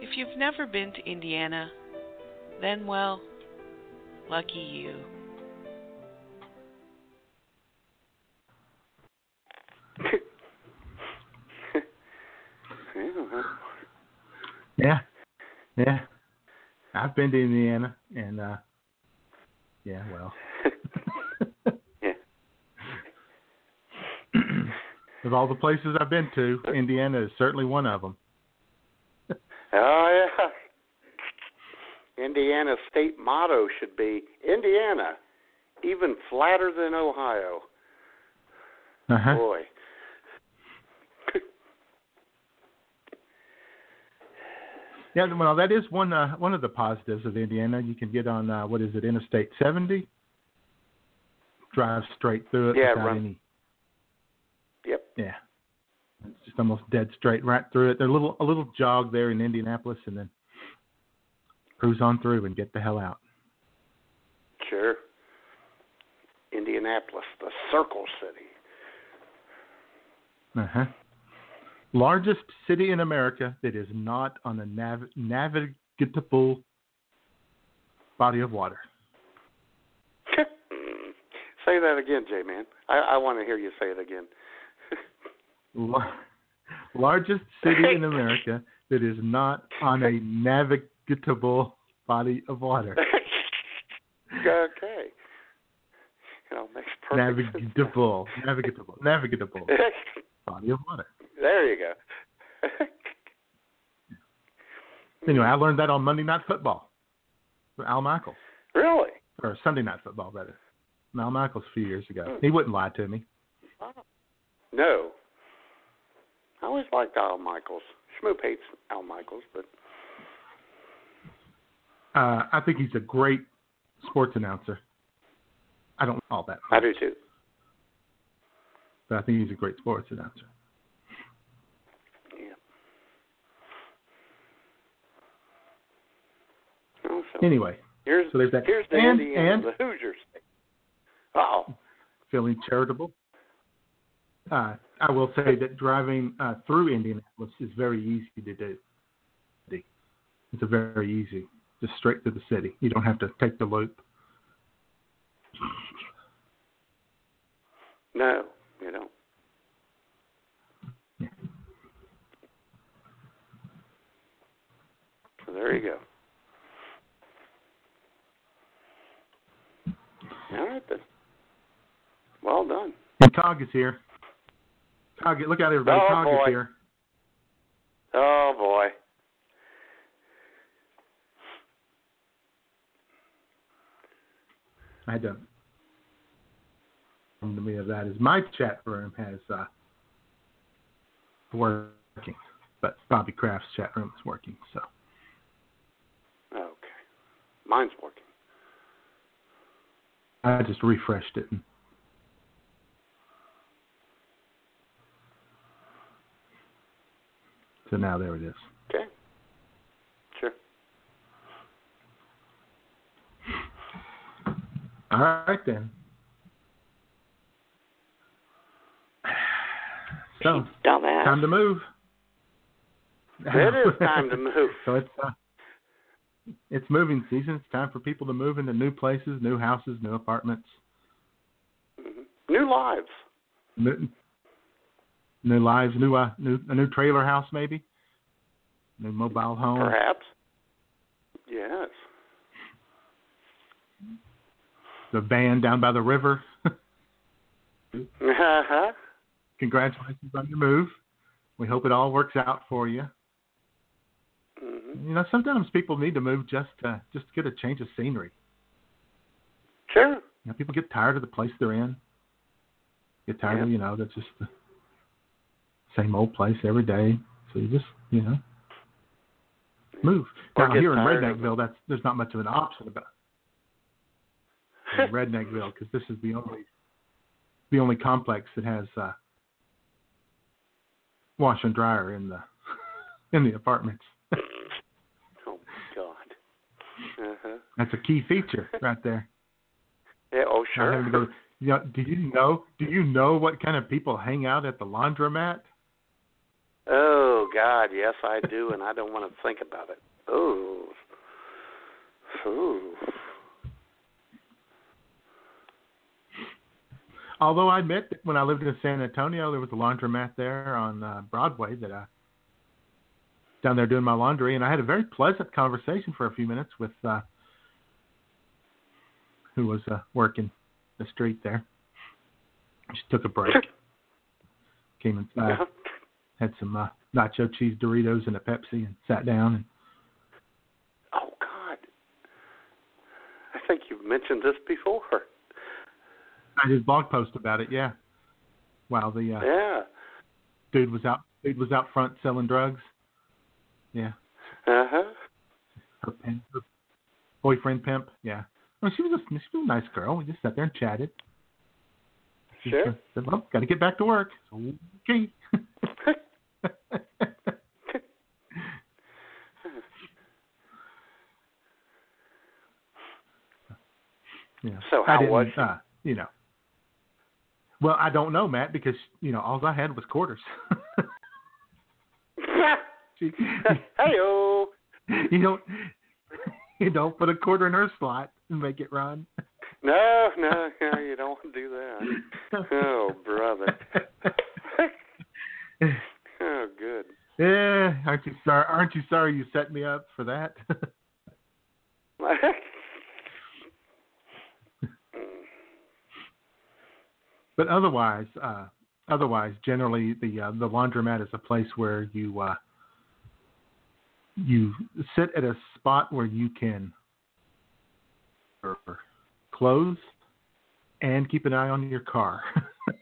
if you've never been to Indiana, then well, lucky you. Yeah. Yeah. I've been to Indiana, and uh, yeah, well. Yeah. of all the places I've been to, Indiana is certainly one of them. Oh yeah. Indiana's state motto should be Indiana, even flatter than Ohio. Uh-huh. Boy. Yeah, well, that is one uh, one of the positives of Indiana. You can get on uh, what is it, Interstate 70, drive straight through it Yeah, without run- any. Yep. Yeah, it's just almost dead straight right through it. There's a little a little jog there in Indianapolis, and then cruise on through and get the hell out. Sure. Indianapolis, the Circle City. Uh huh. Largest city in America that is not on a nav- navigable body of water. say that again, J Man. I, I want to hear you say it again. Lar- largest city in America that is not on a navigable body of water. okay. You know, makes perfect sense. Navigable, navigable, navigable body of water. There you go. Anyway, I learned that on Monday Night Football. with Al Michaels, really? or Sunday Night Football, from Al Michaels a few years ago. He wouldn't lie to me. No. I always liked Al Michaels. Schmoop hates Al Michaels, but Uh, I think he's a great sports announcer. I don't know all that, Much. I do too. but I think he's a great sports announcer. Yeah. Oh, so Anyway, here's so there's that. here's the and, Indiana, and the Hoosiers. Oh, feeling charitable. Uh, I will say that driving uh, through Indianapolis is very easy to do. It's a very easy, just straight to the city. You don't have to take the loop. no, you don't. So there you go. All right then. Well done. And Tog is here. Tog, look out, everybody! Oh, Tog boy. is here. Oh boy. I had to. To me of that is my chat room has uh, working, but Bobby Kraft's chat room is working. So Okay. Mine's working. I just refreshed it. So now there it is. Okay. Sure. All right then. So Dumbass. time to move. It is time to move. so it's uh, it's moving season. It's time for people to move into new places, new houses, new apartments, Mhm. New lives. new, new lives, new uh, new a new trailer house maybe, new mobile home. Perhaps. Yes. The van down by the river. Uh-huh. Congratulations on your move. We hope it all works out for you. You know, sometimes people need to move just to just to get a change of scenery. Sure. You know, people get tired of the place they're in. Get tired of you know that's just the same old place every day. So you just you know move. Or now here in Redneckville, that's there's not much of an option about in Redneckville because this is the only the only complex that has uh, wash and dryer in the in the apartments. Oh my God. Uh-huh. That's a key feature right there. Yeah. Oh, sure. to. You know, do you know? Do you know what kind of people hang out at the laundromat? Oh God, yes I do, and I don't want to think about it. Oh. Ooh. Although I admit that when I lived in San Antonio, there was a laundromat there on uh, Broadway that I down there doing my laundry, and I had a very pleasant conversation for a few minutes with uh, who was uh, working the street there. She took a break, came inside, Uh-huh. had some uh, nacho cheese Doritos and a Pepsi, and sat down. And Oh God. I think you've mentioned this before. I did a blog post about it. Yeah, while the uh, Yeah. dude was out, dude was out front selling drugs. Yeah. Uh huh. her her boyfriend pimp. Yeah. Well, she was a she was a nice girl. We just sat there and chatted. She Sure. said, "Well, got to get back to work." So, okay. yeah. So how was? Uh, you know. Well, I don't know, Matt, because you know all I had was quarters. Hey-o. you don't you don't put a quarter in her slot make it run. No, no, no, you don't want to do that. Oh, brother. Oh, good. yeah, aren't you sorry? Aren't you sorry you set me up for that? but otherwise, uh, otherwise, generally the uh, the laundromat is a place where you uh, you sit at a spot where you can close and keep an eye on your car at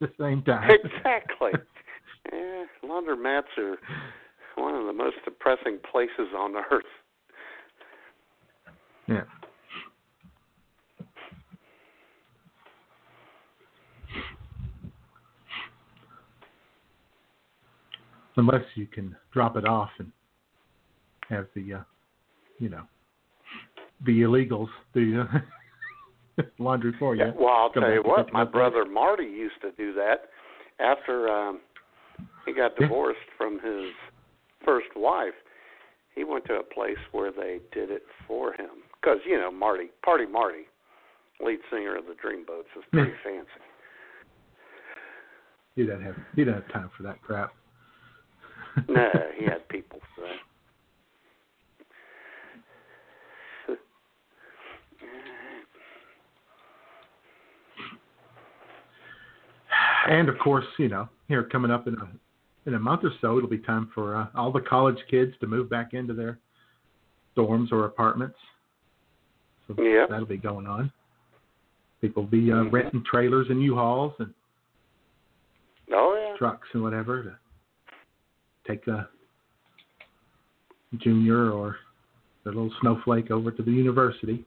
the same time. exactly. Yeah, laundromats are one of the most depressing places on earth. Yeah. Unless you can drop it off and have the, uh, you know, the illegals do laundry for you. Yeah, well, I'll Come tell you what, my brother Marty used to do that after um he got divorced from his first wife. He went to a place where they did it for him because you know Marty, Party Marty, lead singer of the Dreamboats, is pretty fancy. He doesn't have he doesn't have time for that crap. no, he had people for that. And of course, you know, here coming up in a in a month or so, it'll be time for uh, all the college kids to move back into their dorms or apartments. So Yeah. that'll be going on. People will be uh, Mhm. renting trailers and U-Hauls and Oh yeah. trucks and whatever to take a junior or their little snowflake over to the university.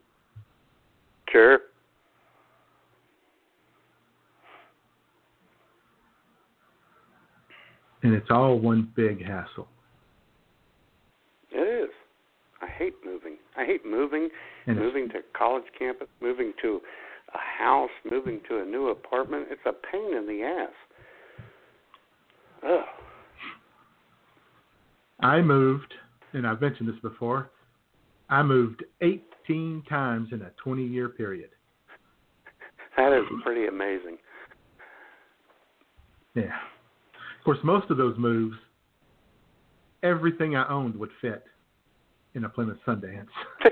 Sure. And it's all one big hassle. It is. I hate moving. I hate moving, And moving to college campus, moving to a house, moving to a new apartment. It's a pain in the ass. Ugh. I moved, and I've mentioned this before. I moved 18 times in a 20-year period. That is pretty amazing. Yeah. Of course, most of those moves, everything I owned would fit in a Plymouth Sundance.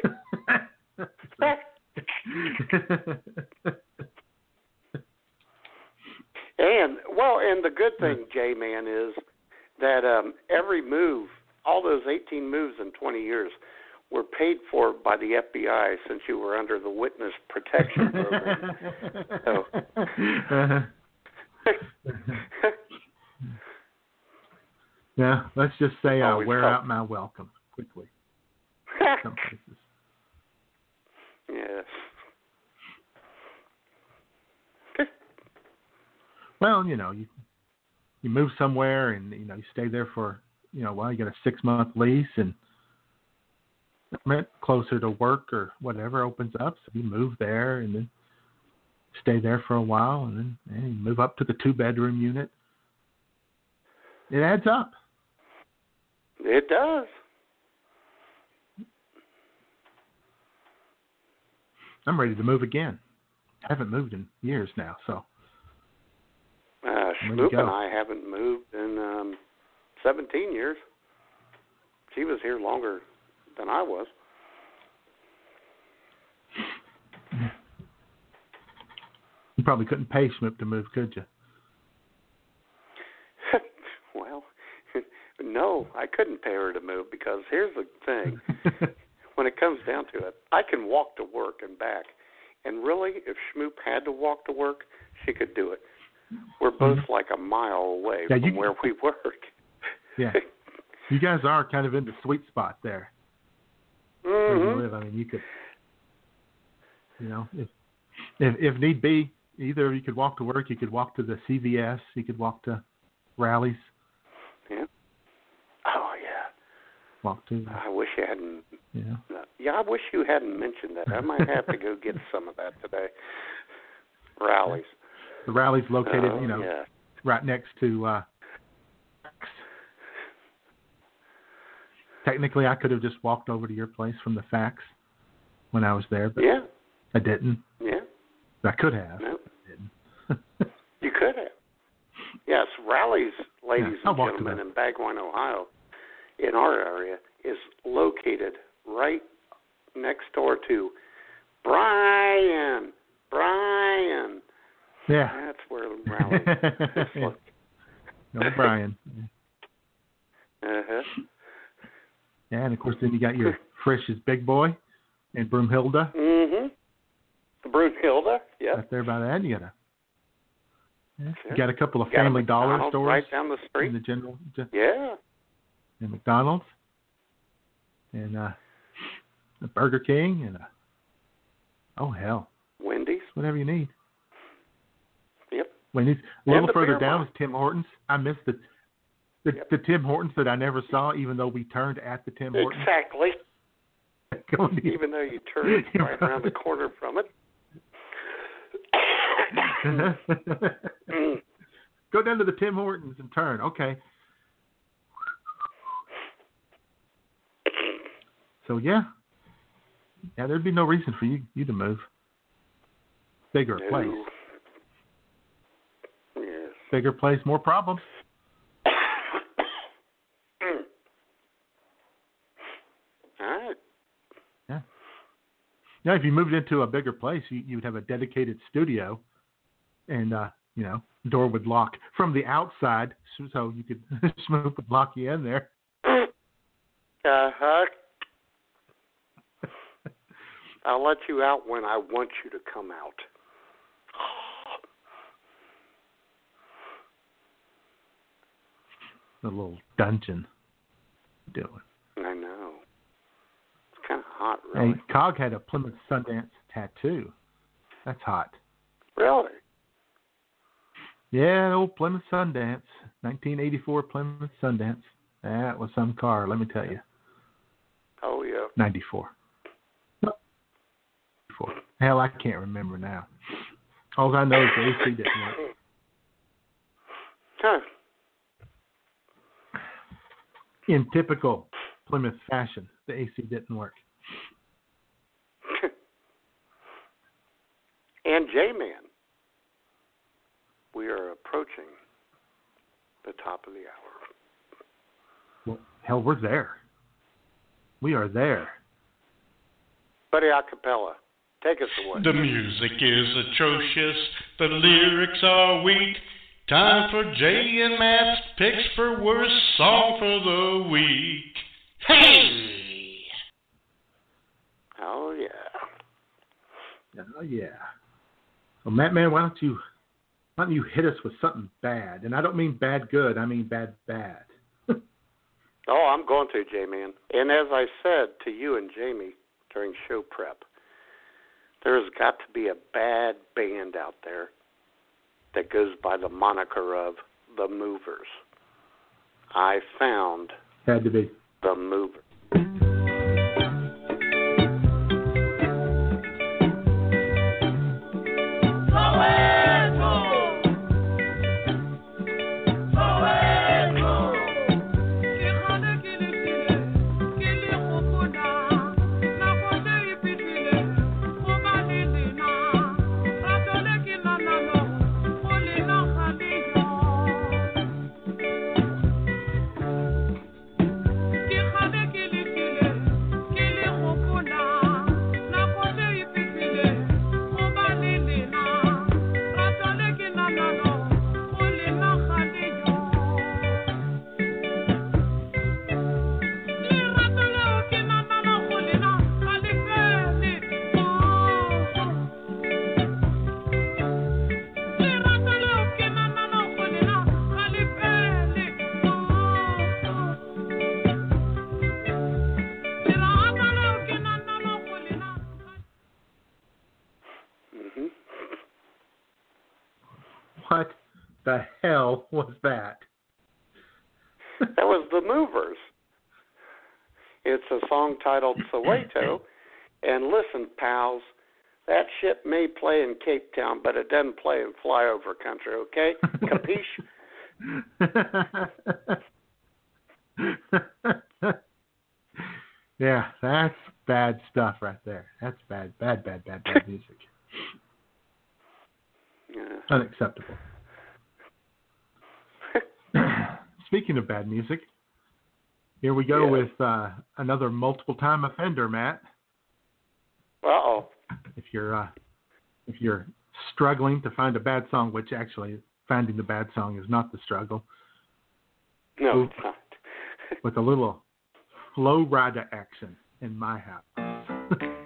And well, and the good thing, J Man, is that um, every move, all those 18 moves in 20 years, were paid for by the FBI since you were under the witness protection program. so. yeah, let's just say I Always wear tough. out my welcome quickly. Some places. yes. Well, you know, you you move somewhere and you know you stay there for you know well you got a six month lease and closer to work or whatever opens up, so you move there and then stay there for a while and then and you move up to the two bedroom unit. It adds up. It does. I'm ready to move again. I haven't moved in years now, so Uh, There you Schmoop go. and I haven't moved in um, 17 years. She was here longer than I was. you probably couldn't pay Schmoop to move, could you? well, no, I couldn't pay her to move because here's the thing. when it comes down to it, I can walk to work and back. And really, if Schmoop had to walk to work, she could do it. We're both like a mile away Yeah, from you- where we work. yeah. You guys are kind of in the sweet spot there. where you hmm live. I mean, you could, you know, if if if need be, either you could walk to work. You could walk to the CVS. You could walk to rallies. Yeah. Oh yeah. To, I wish you hadn't. know. Yeah, I wish you hadn't mentioned that. I might have to go get some of that today. Rallies. The rallies located, Oh, you know, Yeah. right next to. uh Technically, I could have just walked over to your place from the fax when I was there, but Yeah. I didn't. Yeah. I could have. No. You could have. Yes, Rallies, ladies Yeah, and gentlemen, in Bagwine, Ohio, in our area, is located right next door to Brian. Brian. yeah. That's where is. no, Brian. Uh huh. Yeah, and of course, then you got your Frisch's Big Boy and Broomhilda. Mm Mhm. Broomhilda, yeah. Right there by that, you got a yeah, Sure. you got a couple of You Family Dollar stores right down the street. in the gen- Yeah. And McDonald's, and uh, the Burger King, and uh, oh hell, Wendy's. whatever you need. Yep. When it's a little further down is Tim Hortons. I missed the the, Yep. the Tim Hortons that I never saw, even though we turned at the Tim Hortons. Exactly. Even though you turn right around the corner from it. Go down to the Tim Hortons and turn. Okay. So yeah, yeah, there'd be no reason for you you to move. Bigger No. place, Yes. bigger place, more problems. All right. Yeah, if you moved into a bigger place, you you would have a dedicated studio, and uh, you know, door would lock from the outside, so- so you could Schmoop would lock you in there. Uh huh. I'll let you out when I want you to come out. The little dungeon. Doing. I know. It's kind of hot, really. Hey, Cog had a Plymouth Sundance tattoo. That's hot. Really? Yeah, old Plymouth Sundance, 1984 Plymouth Sundance. That was some car, let me tell you. Oh yeah. 94. 94. Hell, I can't remember now. All I know is the AC didn't work. Huh. In typical Plymouth fashion, the AC didn't work. and J Man. We are approaching the top of the hour. Well, hell, we're there. We are there. Buddy Acapella, take us away. The music is atrocious, the lyrics are weak. Time for Jay and Matt's picks for worst song for the week. Hey! Oh yeah. Oh yeah. Well, Matt, man, why don't you why don't you hit us with something bad? And I don't mean bad good. I mean bad bad. Oh, I'm going to, J Man. And as I said to you and Jamie during show prep, there's got to be a bad band out there that goes by the moniker of the Movers. I found Had to be. the Movers. Hell was that? That was the Movers. It's a song titled Soweto. And listen, pals, that shit may play in Cape Town, but it doesn't play in flyover country, okay? Capiche? yeah, that's bad stuff right there. That's bad, bad, bad, bad, bad music. Yeah. Unacceptable. Speaking of bad music, here we go Yeah. with uh, another multiple time offender, Matt. Uh-oh. If you're uh, if you're struggling to find a bad song, which actually finding the bad song is not the struggle, No, it's not. with a little Flo Rida action in my house.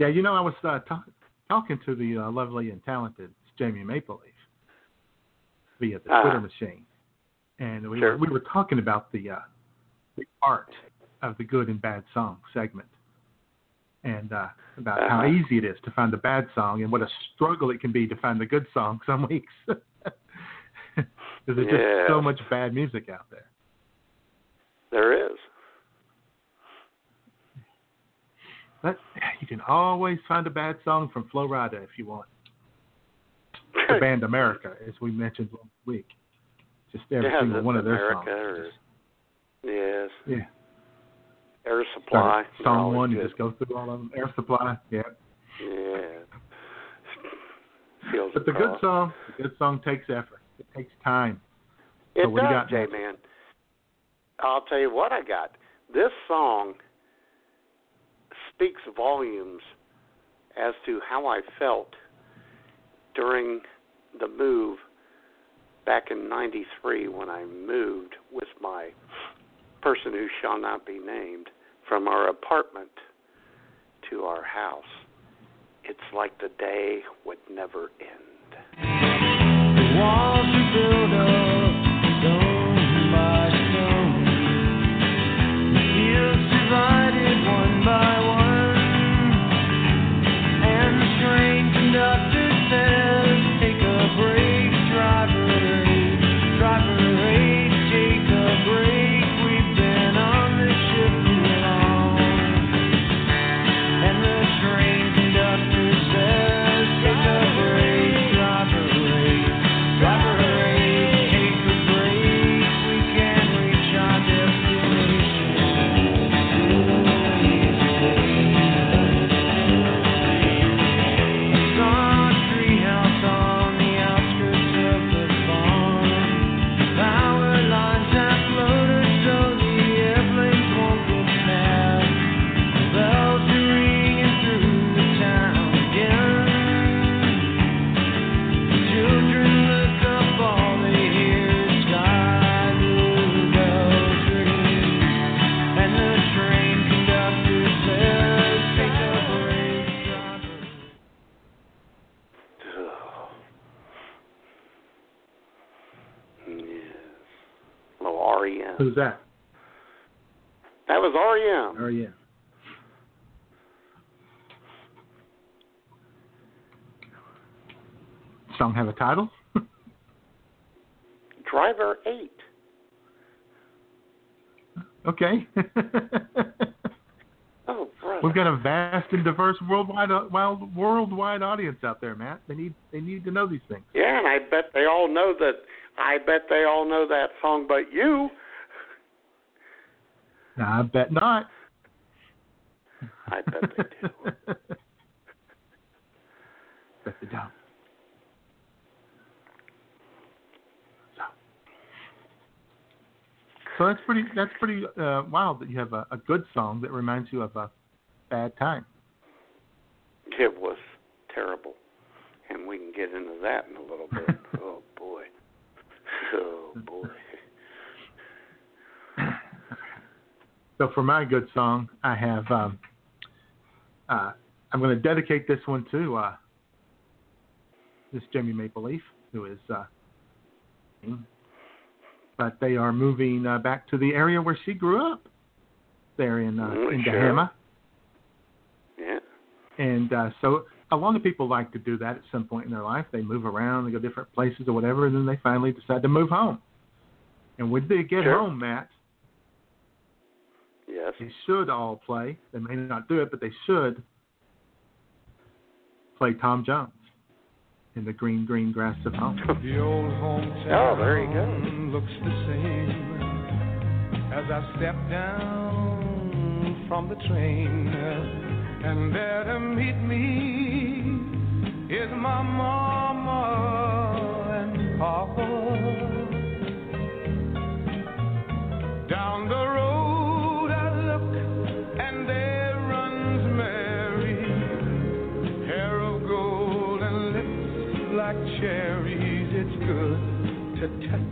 Yeah, you know, I was uh, talk- talking to the uh, lovely and talented Jamie Maple Leaf via the Ah. Twitter machine, and we Sure. were, we were talking about the uh, the art of the good and bad song segment, and uh, about how Uh-huh. easy it is to find a bad song and what a struggle it can be to find the good song some weeks. Because there's Yeah. just so much bad music out there. There is. But you can always find a bad song from Flo Rida if you want. The band America, as we mentioned last week. Just every yeah, single one of their America songs. or yes, Yeah. Air Supply. they're song one, you just go through all of them. Air Supply, yeah. Yeah. Feels But the good song, the good song takes effort. It takes time. It So do does, got J-Man. I'll tell you what I got. This song speaks volumes as to how I felt during the move back in 93 when I moved with my person who shall not be named from our apartment to our house. It's like the day would never end. E REM. Oh. Song have a title? Driver 8. Okay. Oh, brother. We've got a vast and diverse worldwide uh, wild, worldwide audience out there, Matt. They need they need to know these things. Yeah, and I bet they all know that. I bet they all know that song, but you. I bet not. I bet they do. bet they don't. So, so that's pretty that's pretty uh, wild that you have a, a good song that reminds you of a bad time. It was terrible, and we can get into that in a little bit. oh boy. Oh boy. So for my good song, I have um, uh, I'm going to dedicate this one to uh, this Jamie Maple Leaf, who is, uh, but they are moving uh, back to the area where she grew up, there in uh, in sure. Dahama, Yeah. and uh, so a lot of people like to do that at some point in their life. They move around, they go different places or whatever, and then they finally decide to move home. And when they get Sure. home, Matt, Yes. they should all play. They may not do it, but they should play Tom Jones in the green, green grass of home. The old hometown Oh, there you go. looks the same as I step down from the train. And there to meet me is my mama and papa.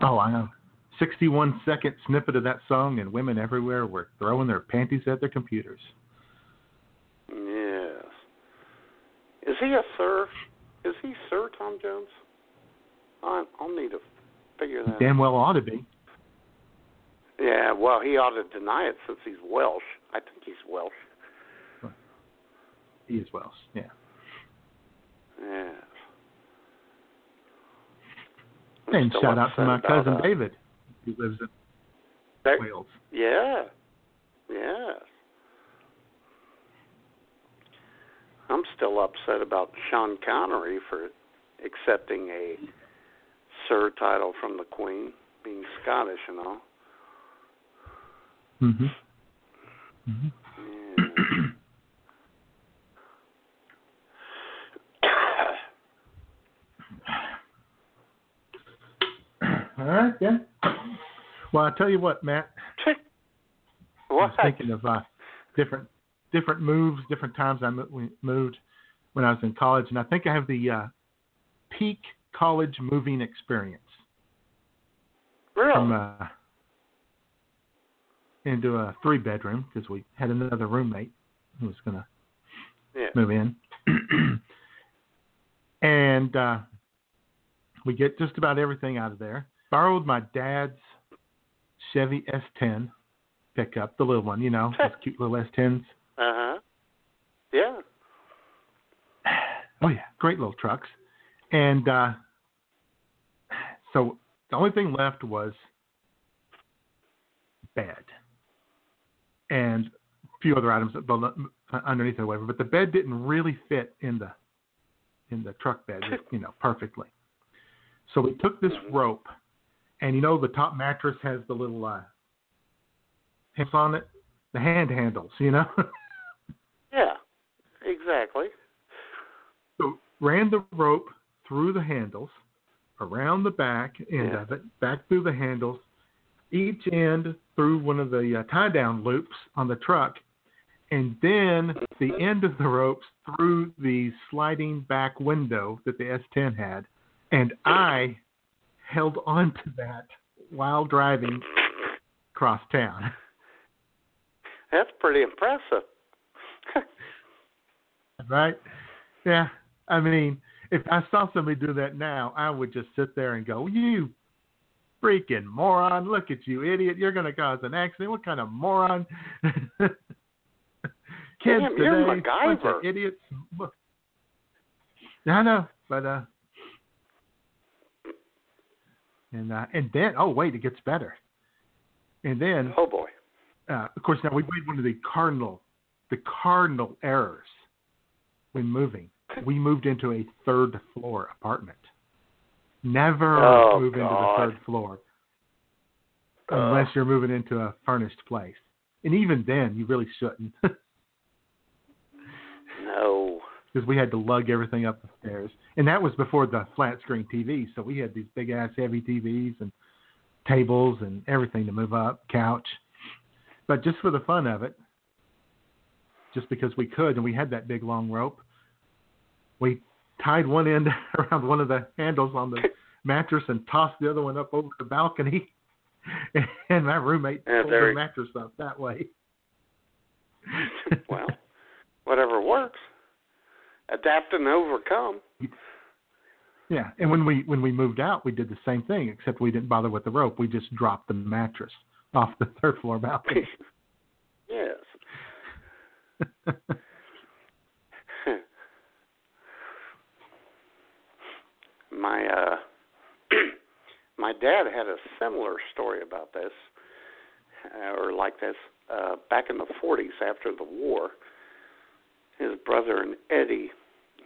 Oh, I know. 61 second snippet of that song, and women everywhere were throwing their panties at their computers. Yes. Is he a sir? Is he Sir Tom Jones? I, I'll need to figure that out. Damn well ought to be. Yeah, well, he ought to deny it since he's Welsh. I think he's Welsh. He is Welsh, yeah. Yes. And shout out to my cousin that. David, who lives in there, Wales. Yeah, yeah. I'm still upset about Sean Connery for accepting a Sir title from the Queen, being Scottish and all. Mhm. Mhm. All right, yeah. Well, I tell you what, Matt. what? I was thinking of uh, different different moves, different times I moved when I was in college, and I think I have the uh, peak college moving experience. Really? From uh, into a three bedroom because we had another roommate who was gonna Yeah. move in, and uh, we get just about everything out of there. Borrowed my dad's Chevy S10 pickup, the little one, you know, those cute little S10s. Uh huh. Yeah. Oh yeah, great little trucks. And uh, so the only thing left was bed and a few other items underneath it, or whatever. But the bed didn't really fit in the in the truck bed, you know, perfectly. So we took this rope, and you know the top mattress has the little uh, hands on it, the hand handles, you know. Yeah. Exactly. So ran the rope through the handles, around the back end Yeah. of it, back through the handles, each end through one of the uh, tie down loops on the truck, and then the end of the ropes through the sliding back window that the S10 had. And I held on to that while driving across town. That's pretty impressive. right? Yeah. I mean, if I saw somebody do that now, I would just sit there and go, "You freaking moron! Look at you, idiot! You're going to cause an accident. What kind of moron?" Kids Damn, today, you're bunch MacGyver. of idiots. I know, but uh, and uh, and then oh wait, it gets better. And then Oh boy. uh, of course, now we made one of the cardinal, the cardinal errors when moving. We moved into a third floor apartment. Never Oh, move into the third floor unless you're moving into a furnished place. And even then, you really shouldn't. because we had to lug everything up the stairs. And that was before the flat screen TV. So we had these big ass heavy TVs and tables and everything to move up, couch. But just for the fun of it, just because we could and we had that big long rope, we tied one end around one of the handles on the mattress and tossed the other one up over the balcony. And my roommate Yeah, pulled the mattress up that way. well, whatever works. Adapt and overcome. Yeah, and when we when we moved out, we did the same thing, except we didn't bother with the rope. We just dropped the mattress off the third floor balcony. yes. my uh my dad had a similar story about this uh, or like this uh back in the 40s after the war his brother and Eddie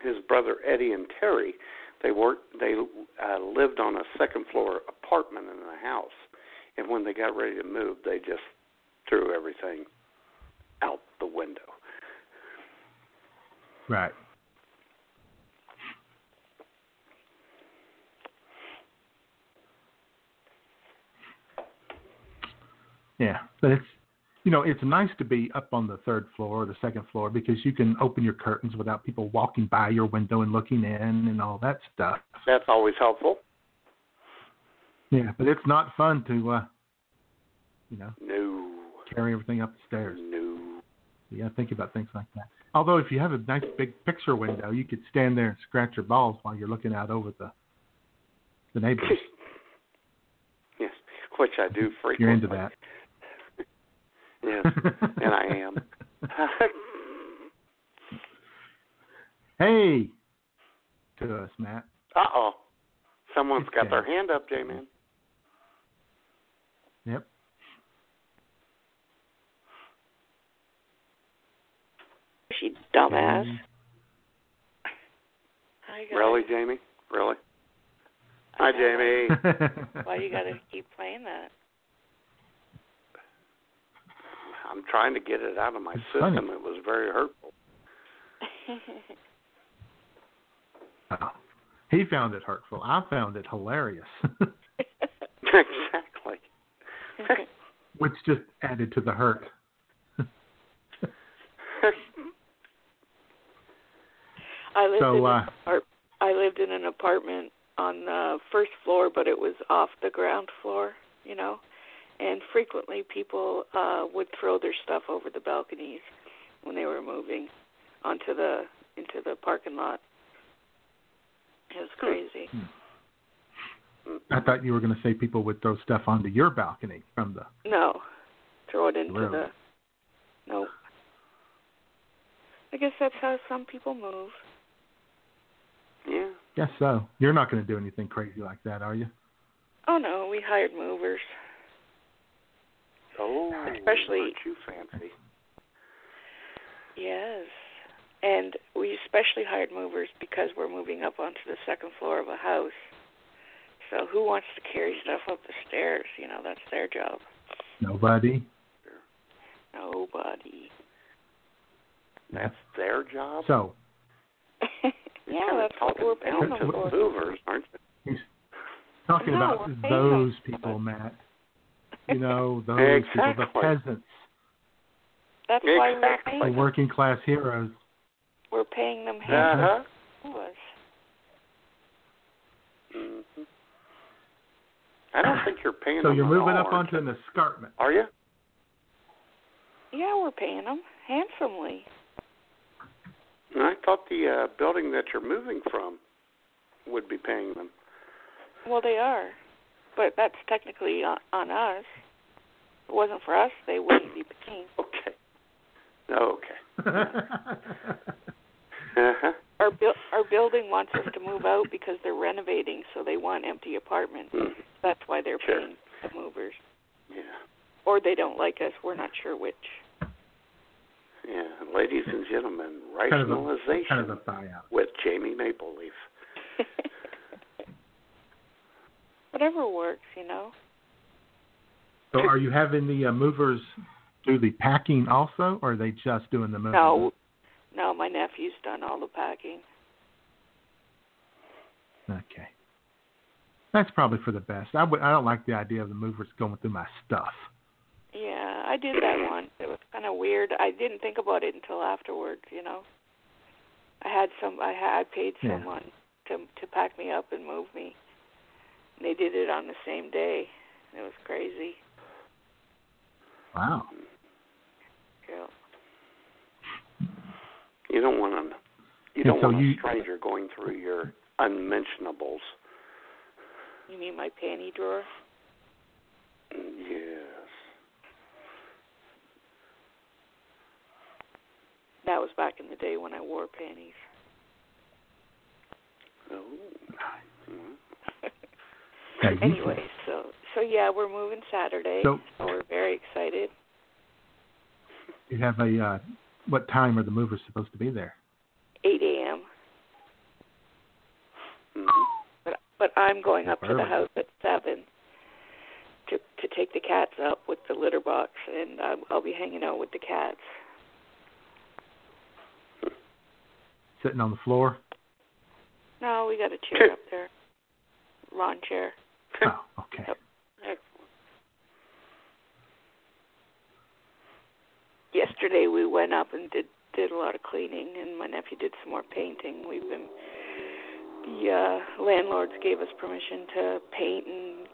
his brother Eddie and Terry they worked they uh, lived on a second floor apartment in the house and when they got ready to move they just threw everything out the window right. Yeah, but it's you know it's nice to be up on the third floor or the second floor because you can open your curtains without people walking by your window and looking in and all that stuff. that's always helpful Yeah, but it's not fun to uh you know no carry everything up the stairs. no You got to think about things like that. Although, if you have a nice big picture window, you could stand there and scratch your balls while you're looking out over the the neighbors. yes which I do frequently you're into that. Yes and I am hey, to us, Matt. Uh oh. Someone's It's got their hand up, J Man. Yep. She dumbass. Why you Really, Jamie? Really? Hi, Jamie. Why you gotta keep playing that? I'm trying to get it out of my It's system. funny. It was very hurtful. Oh. He found it hurtful. I found it hilarious, exactly. which just added to the hurt. I lived So, in uh, an apart- I lived in an apartment on the first floor, but it was off the ground floor, you know. And frequently, people uh would throw their stuff over the balconies when they were moving onto the into the parking lot. It was crazy. I thought you were going to say people would throw stuff onto your balcony from the. No, throw it into Really? the. No. I guess that's how some people move. Yeah. Guess so. You're not going to do anything crazy like that, are you? Oh no, we hired movers. Oh, Especially- aren't you fancy? Yes. And we especially hired movers because we're moving up onto the second floor of a house. So who wants to carry stuff up the stairs? You know, that's their job. Nobody. Nobody. That's their job. So yeah, that's what talking we're paying down them to the for. Hoovers, aren't you? he's talking No, about those people, Matt. You know, those people, the Exactly. peasants, That's why we're paying the working class heroes. We're paying them Uh handsome huh. to us. hmm I don't think you're paying So them So you're moving all, up onto you? an escarpment. Are you? Yeah, we're paying them handsomely. And I thought the uh, building that you're moving from would be paying them. Well, they are, but that's technically on, on us. If it wasn't for us, they wouldn't be paying. Okay. Okay. Uh-huh. Our bu- our building wants us to move out because they're renovating, so they want empty apartments. Mm. That's why they're Sure. paying the movers, Yeah. or they don't like us. We're not sure which. Yeah. Ladies and gentlemen, kind of a rationalization kind of a with Jamie Maple Leaf. Whatever works, you know. So are you having the uh, movers do the packing also, or are they just doing the moving? No, no, my nephew's done all the packing. Okay. That's probably for the best. I would. I don't like the idea of the movers going through my stuff. Yeah, I did that once. It was kind of weird. I didn't think about it until afterwards. You know, I had some. I had I paid Yeah. someone to to pack me up and move me. And they did it on the same day. It was crazy. Wow. Yeah. You don't want to. You don't so want you- a stranger going through your unmentionables. You mean my panty drawer? Yes. That was back in the day when I wore panties. Oh. Anyway, so so yeah, we're moving Saturday. So- we're very excited. You have a. Uh, what time are the movers supposed to be there? 8 a.m. Mhm. But but I'm going up to the house at seven to to take the cats up with the litter box, and I'll, I'll be hanging out with the cats. Sitting on the floor. No, we got a chair up there, lawn chair. Oh, okay. Yep. Excellent. Yesterday we went up and did did a lot of cleaning, and my nephew did some more painting. We've been the uh, landlords gave us permission to paint and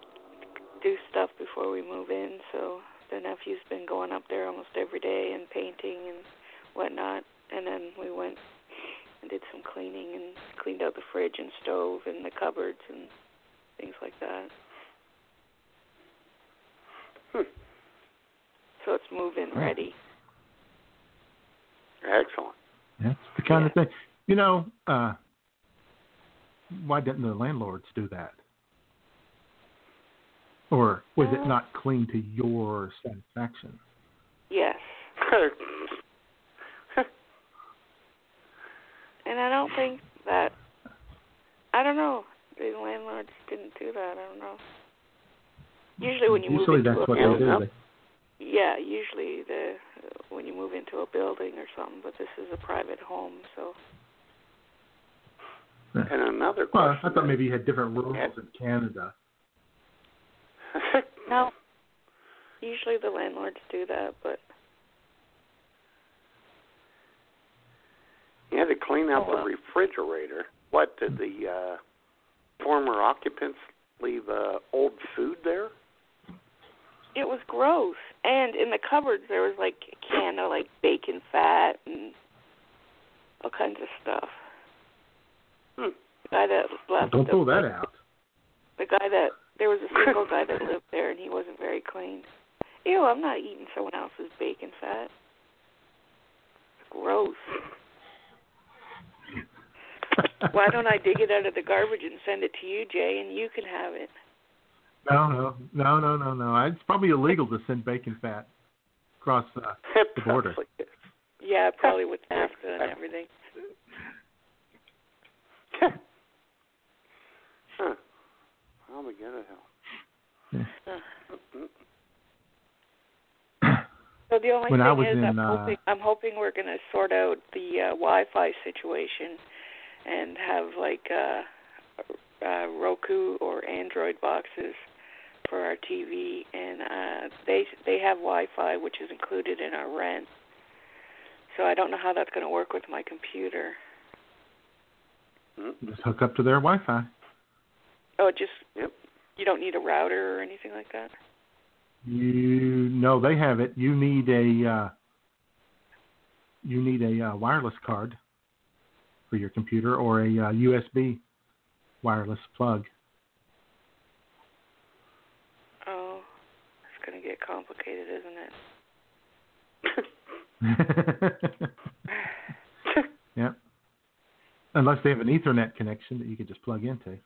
do stuff before we move in, so the nephew's been going up there almost every day and painting and whatnot. And then we went and did some cleaning and cleaned out the fridge and stove and the cupboards and things like that. Hmm. So it's move-in ready. Excellent. That's the kind of thing. You know, uh, why didn't the landlords do that? Or was Uh, it not clean to your satisfaction? Yes. And I don't think that I don't know. The landlords didn't do that. I don't know. Usually, when you Usually move into that's a what building, they do. yeah, usually the when you move into a building or something. But this is a private home, so And another Well. I thought maybe you had different rules Yeah. in Canada. no. Usually the landlords do that, but you had to clean out Oh, the refrigerator. What did the uh, former occupants leave uh, old food there? it was gross. And in the cupboards there was like a can of like bacon fat and all kinds of stuff. Hmm. The guy that left Don't the- pull that out. the guy that there was a single guy that lived there and he wasn't very clean. Ew, I'm not eating someone else's bacon fat. Gross. Why don't I dig it out of the garbage and send it to you, Jay, and you can have it? No, no, no, no, no, no. It's probably illegal to send bacon fat across uh, the border. Probably. Yeah, probably with NAFTA and everything. huh. I'll be good at hell. So the only When thing I was is, in, I'm uh, hoping I'm hoping we're going to sort out the uh, Wi-Fi situation and have like uh, uh, Roku or Android boxes for our TV, and uh, they they have Wi-Fi, which is included in our rent. So I don't know how that's going to work with my computer. Just hook up to their Wi-Fi. Oh, just Yep. you don't need a router or anything like that. You no, they have it. You need a uh, you need a uh, wireless card for your computer or a uh, USB wireless plug. Oh, it's going to get complicated, isn't it? yeah. Unless they have an Ethernet connection that you could just plug into.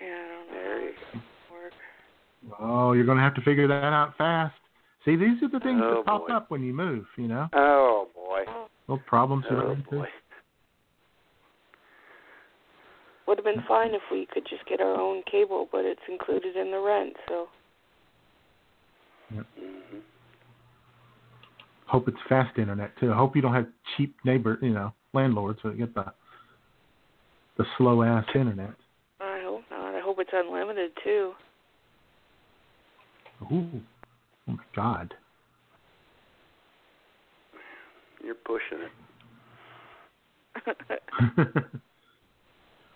Yeah, I don't know how it's going to work. Oh, you're going to have to figure that out fast. See, these are the things Oh, that pop boy. up when you move. You know, Oh boy. little problems you Oh run into. boy. Would have been fine if we could just get our own cable, but it's included in the rent, so hmm Hope it's fast internet too. Hope you don't have cheap neighbor, you know, landlords that get the the slow ass internet. I hope not. I hope it's unlimited too. Ooh, oh my God. You're pushing it.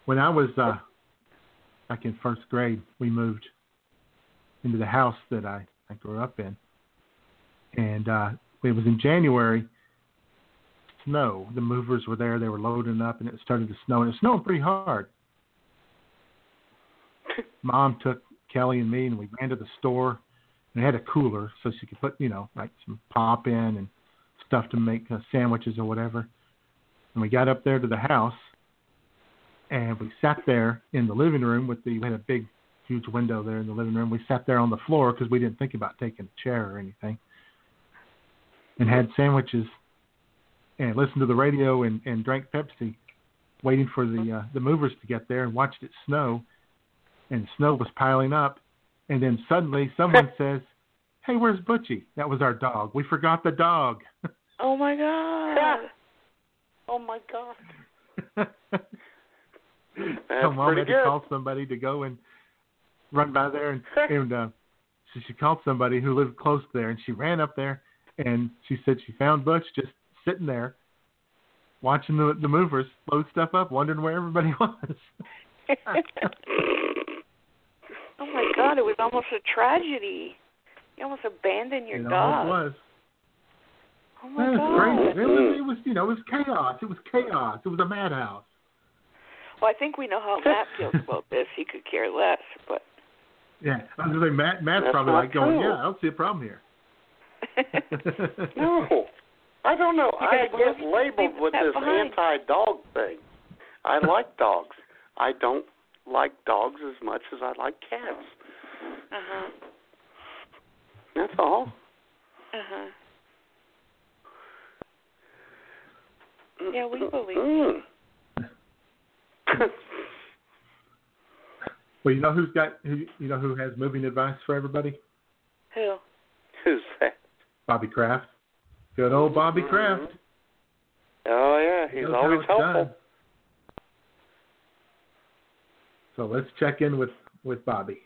when I was uh, back in first grade, we moved into the house that I, I grew up in, and uh, it was in January. Snow. The movers were there. They were loading up, and it started to snow, and it snowed pretty hard. Mom took Kelly and me, and we ran to the store, and it had a cooler so she could put, you know, like some pop in and stuff to make uh, sandwiches or whatever. And we got up there to the house, and we sat there in the living room with the we had a big, huge window there in the living room. We sat there on the floor because we didn't think about taking a chair or anything, and had sandwiches, and listened to the radio and, and drank Pepsi, waiting for the uh, the movers to get there and watched it snow, and snow was piling up, and then suddenly someone says, "Hey, where's Butchie?" That was our dog. We forgot the dog. Oh my god. Oh my god. so That's mom pretty had to call somebody to go and run by there and and uh, so she called somebody who lived close there and she ran up there and she said she found Butch just sitting there watching the the movers load stuff up, wondering where everybody was. oh my god, it was almost a tragedy. You almost abandoned your you know, dog. it was. Oh my It was god. crazy. It was, it was you know, it was chaos. It was chaos. It was a madhouse. Well, I think we know how Matt feels about this. He could care less, but Yeah. I was gonna say Matt Matt's That's probably like going, true. Yeah, I don't see a problem here. No. I don't know. I get labeled with this behind. anti-dog thing. I like dogs. I don't like dogs as much as I like cats. uh-huh. That's all. Uh-huh. Yeah, we believe Mm. Well, you know who's got who you know who has moving advice for everybody? Who? Who's that? Bobby Kraft. Good old Bobby mm-hmm. Kraft. Oh yeah, he's Knows how always helpful. done. So let's check in with with Bobby.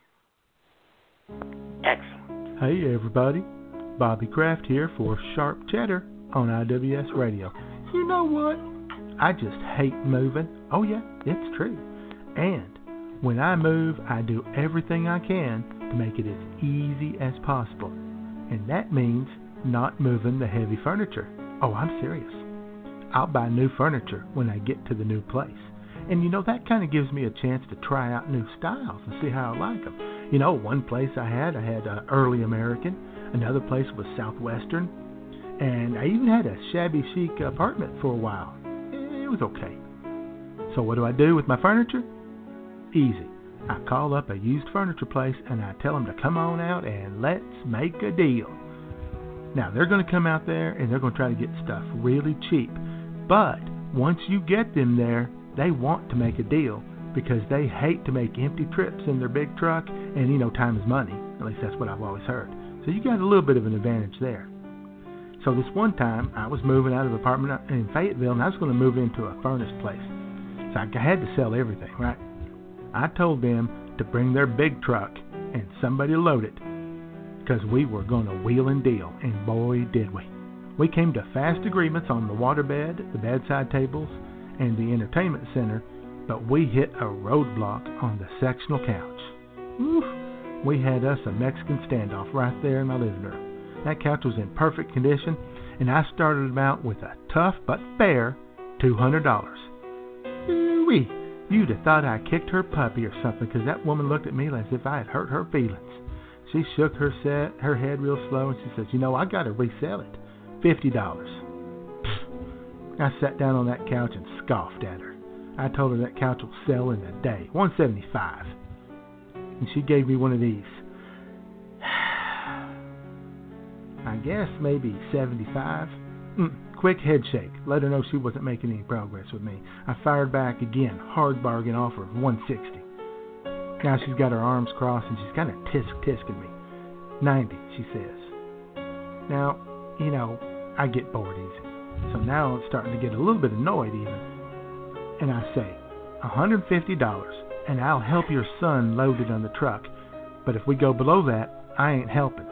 Excellent. Hey everybody, Bobby Kraft here for Sharp Cheddar on IWS Radio. You know what? I just hate moving. Oh yeah, it's true. And when I move, I do everything I can to make it as easy as possible. And that means not moving the heavy furniture. Oh, I'm serious. I'll buy new furniture when I get to the new place. And you know, that kind of gives me a chance to try out new styles and see how I like them. You know, one place I had, I had uh, early American. Another place was Southwestern. And I even had a shabby chic apartment for a while. It was okay. So what do I do with my furniture? Easy. I call up a used furniture place and I tell them to come on out and let's make a deal. Now, they're going to come out there and they're going to try to get stuff really cheap. But once you get them there, they want to make a deal because they hate to make empty trips in their big truck and you know time is money. At least that's what I've always heard. So you got a little bit of an advantage there. So this one time I was moving out of an apartment in Fayetteville and I was going to move into a furnace place. So I had to sell everything, right? I told them to bring their big truck and somebody load it because we were going to wheel and deal, and boy did we. We came to fast agreements on the waterbed, the bedside tables, and the entertainment center, but we hit a roadblock on the sectional couch. Oof, we had us a Mexican standoff right there in my living room. That couch was in perfect condition, and I started out with a tough but fair $200. Ooh-wee. You'd have thought I kicked her puppy or something, 'cause that woman looked at me as if I had hurt her feelings. She shook her set, her head real slow, and she says, "You know, I got to resell it, fifty dollars." I sat down on that couch and scoffed at her. I told her that couch will sell in a day, one seventy-five, and she gave me one of these. I guess maybe seventy-five. Mm, quick head shake. Let her know she wasn't making any progress with me. I fired back again, hard bargain offer of one sixty. Now she's got her arms crossed and she's kind of tisk tisking me. Ninety, she says. Now, you know, I get bored easy. So now it's starting to get a little bit annoyed even. And I say, $150 and I'll help your son load it on the truck. But if we go below that, I ain't helping.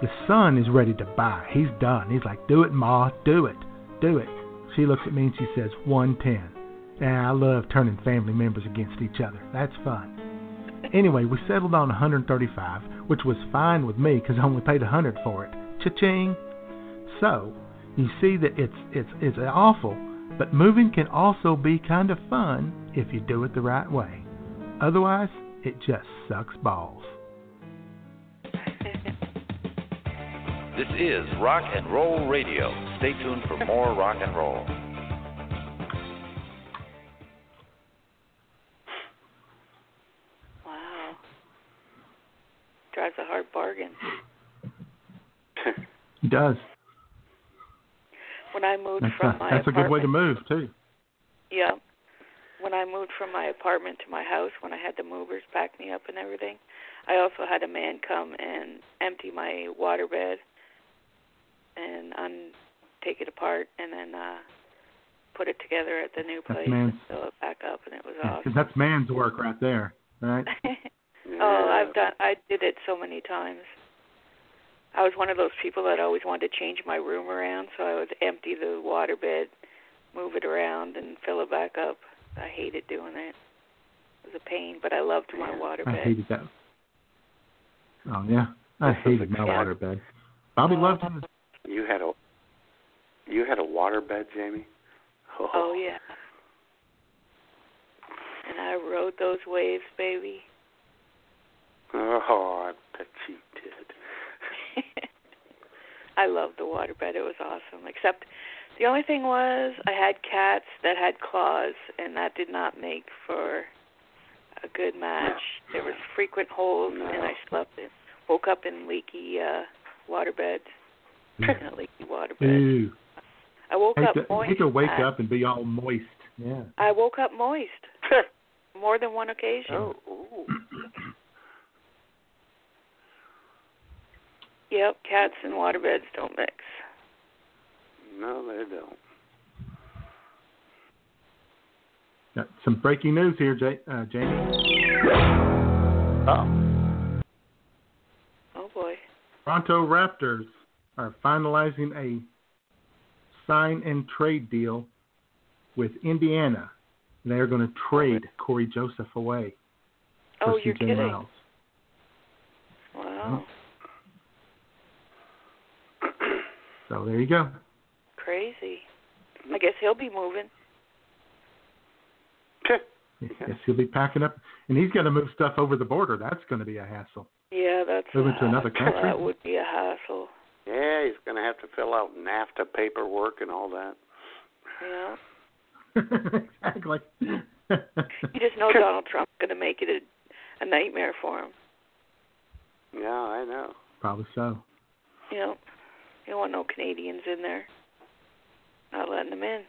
The son is ready to buy. He's done. He's like, do it, Ma, do it, do it. She looks at me and she says, 110. Yeah, I love turning family members against each other. That's fun. Anyway, we settled on 135, which was fine with me because I only paid 100 for it. Cha-ching. So, you see that it's it's it's awful, but moving can also be kind of fun if you do it the right way. Otherwise, it just sucks balls. This is Rock and Roll Radio. Stay tuned for more rock and roll. Wow. Drives a hard bargain. He does. When I moved That's from a, my that's a good way to move too. Yeah. When I moved from my apartment to my house, when I had the movers pack me up and everything, I also had a man come and empty my waterbed and un- take it apart and then uh put it together at the new That's place man's- and fill it back up and it was Yeah, 'cause awesome. that's man's work right there, right? Oh, I've done I did it so many times. I was one of those people that always wanted to change my room around, so I would empty the water bed, move it around and fill it back up. I hated doing it. It was a pain, but I loved my waterbed. I hated that. Oh yeah, I hated my Yeah. waterbed. Bobby loved his. You had a you had a water bed, Jamie. Oh yeah. And I rode those waves, baby. Oh, I bet you did. I loved the waterbed. It was awesome. Except the only thing was I had cats that had claws and that did not make for a good match. There was frequent holes and I slept in woke up in leaky uh waterbeds. in a leaky waterbed. Ew. I woke hate up to, moist. Hate to wake up and be all moist. Yeah. I woke up moist. More than one occasion. Oh. yep, cats and waterbeds don't mix. No, they don't. Got some breaking news here, Jay, uh, Jamie. Oh. Oh boy. Toronto Raptors are finalizing a sign and trade deal with Indiana. They're going to trade Cory Joseph away for Oh, you're CJ kidding. Miles. Wow. So there you go. Crazy. I guess he'll be moving. Yes, he'll be packing up, and he's going to move stuff over the border. That's going to be a hassle. Yeah, that's Moving a to another country? That would be a hassle. Yeah, he's going to have to fill out NAFTA paperwork and all that. Yeah. exactly. You just know Donald Trump's going to make it a, a nightmare for him. Yeah, I know. Probably so. You know, you don't want no Canadians in there. Not letting them in.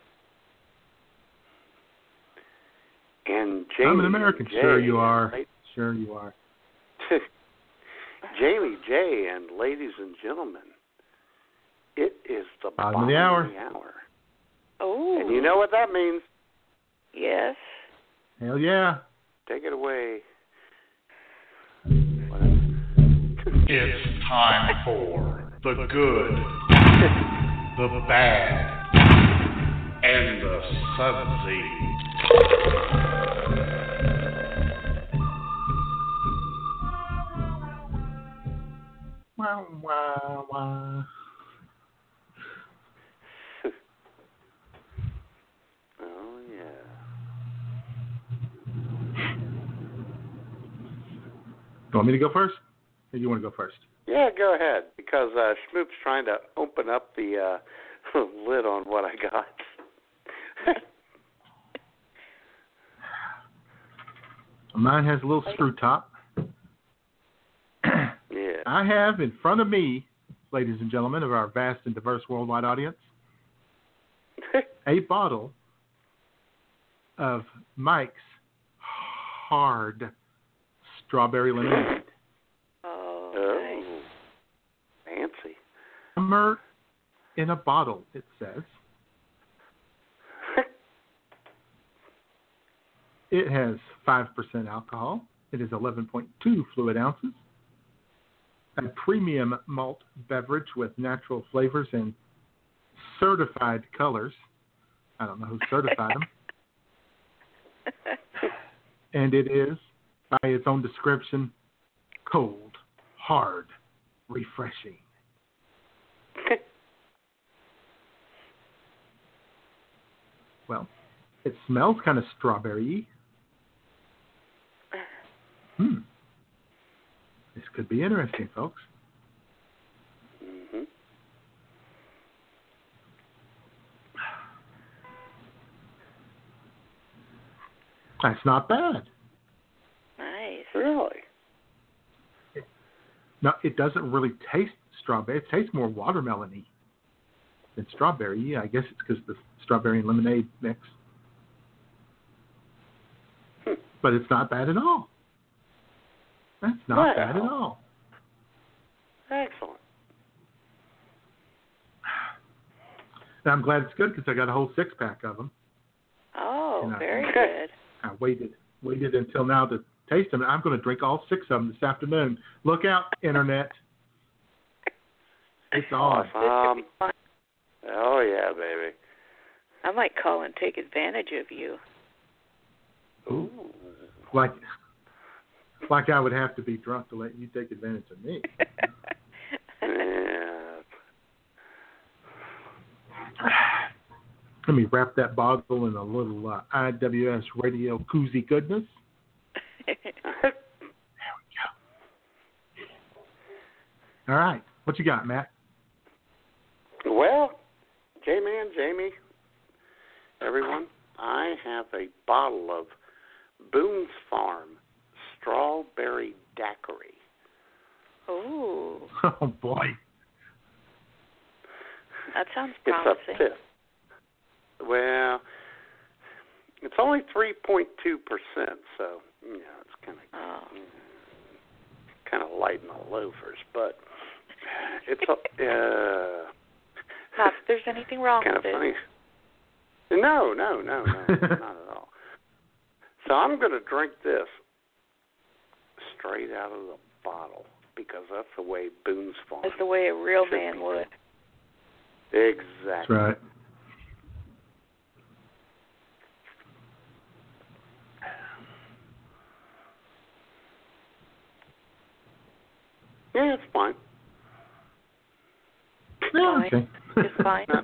And Jamie I'm an American. J, Sure you are. right? Sure you are. Jamie J and ladies and gentlemen, it is the Bottom of the hour. the hour. Oh. And you know what that means. Yes. Hell yeah. Take it away. It's time for the good, the bad, and the sudsy. Wow, wow, wow. Oh yeah. You want me to go first? Or you want to go first? Yeah, go ahead because uh, Schmoop's trying to open up the uh, lid on what I got. Mine has a little screw top. yeah. I have in front of me, ladies and gentlemen of our vast and diverse worldwide audience, a bottle of Mike's hard strawberry lemonade. Oh, Oh, fancy. Summer in a bottle, it says. It has 5% alcohol. It is 11.2 fluid ounces. A premium malt beverage with natural flavors and certified colors. I don't know who certified them. And it is, by its own description, cold, hard, refreshing. Well, it smells kind of strawberry. Hmm. This could be interesting, folks. hmm That's not bad. Really? No, it doesn't really taste strawberry. It tastes more watermelony than strawberry. Yeah, I guess it's because the strawberry and lemonade mix. Hmm. But it's not bad at all. That's not bad at all. Excellent. And I'm glad it's good because I got a whole six pack of them. Oh, I- very good. I waited waited until now to taste them. I'm going to drink all six of them this afternoon. Look out, internet! It's on. Um, oh yeah, baby. I might call and take advantage of you. Ooh. Like, like I would have to be drunk to let you take advantage of me. Let me wrap that bottle in a little uh, IWS radio koozie goodness. All right, what you got, Matt? Well, J Man, Jamie, everyone, I have a bottle of Boone's Farm strawberry daiquiri. Ooh, Oh boy, that sounds promising. It's a fifth. Well, it's only three point two percent, so you know it's kind of Oh, kind of light in the loafers, but it's a, uh, Not that there's anything wrong kind with of it. funny. No, no, no, no, not at all. So I'm going to drink this straight out of the bottle because that's the way Boone's Farm. That's the way a real man be. would. Exactly. That's right. Yeah, it's fine. Yeah, Fine. okay. Just fine.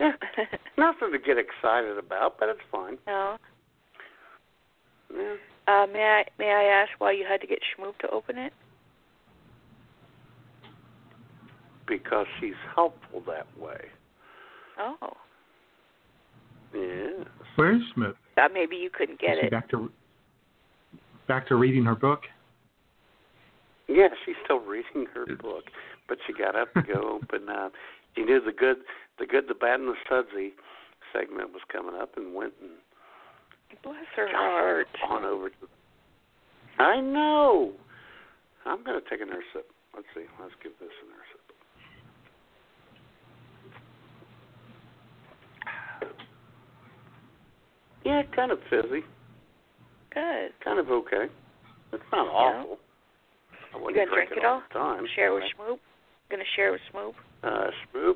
No, yeah, nothing to get excited about, but it's fine. no. Yeah. Uh, may I may I ask why you had to get Schmoop to open it? Because she's helpful that way. Oh, Yes. Where's Smith? thought maybe you couldn't get Is she it. back to back to reading her book? Yeah, she's still reading her book, but she got up to go open. Uh, she knew the good, the good, the bad, and the sudsy segment was coming up, and went and Bless her heart. on over to. I know. I'm gonna take a nurse sip. Let's see. Let's give this a nurse sip. Yeah, kind of fizzy. Good. Kind of okay. It's not awful. I You gonna drink, drink it it all all? the time. Share with Schmoop. Gonna share with Schmoop. Uh, Schmoop,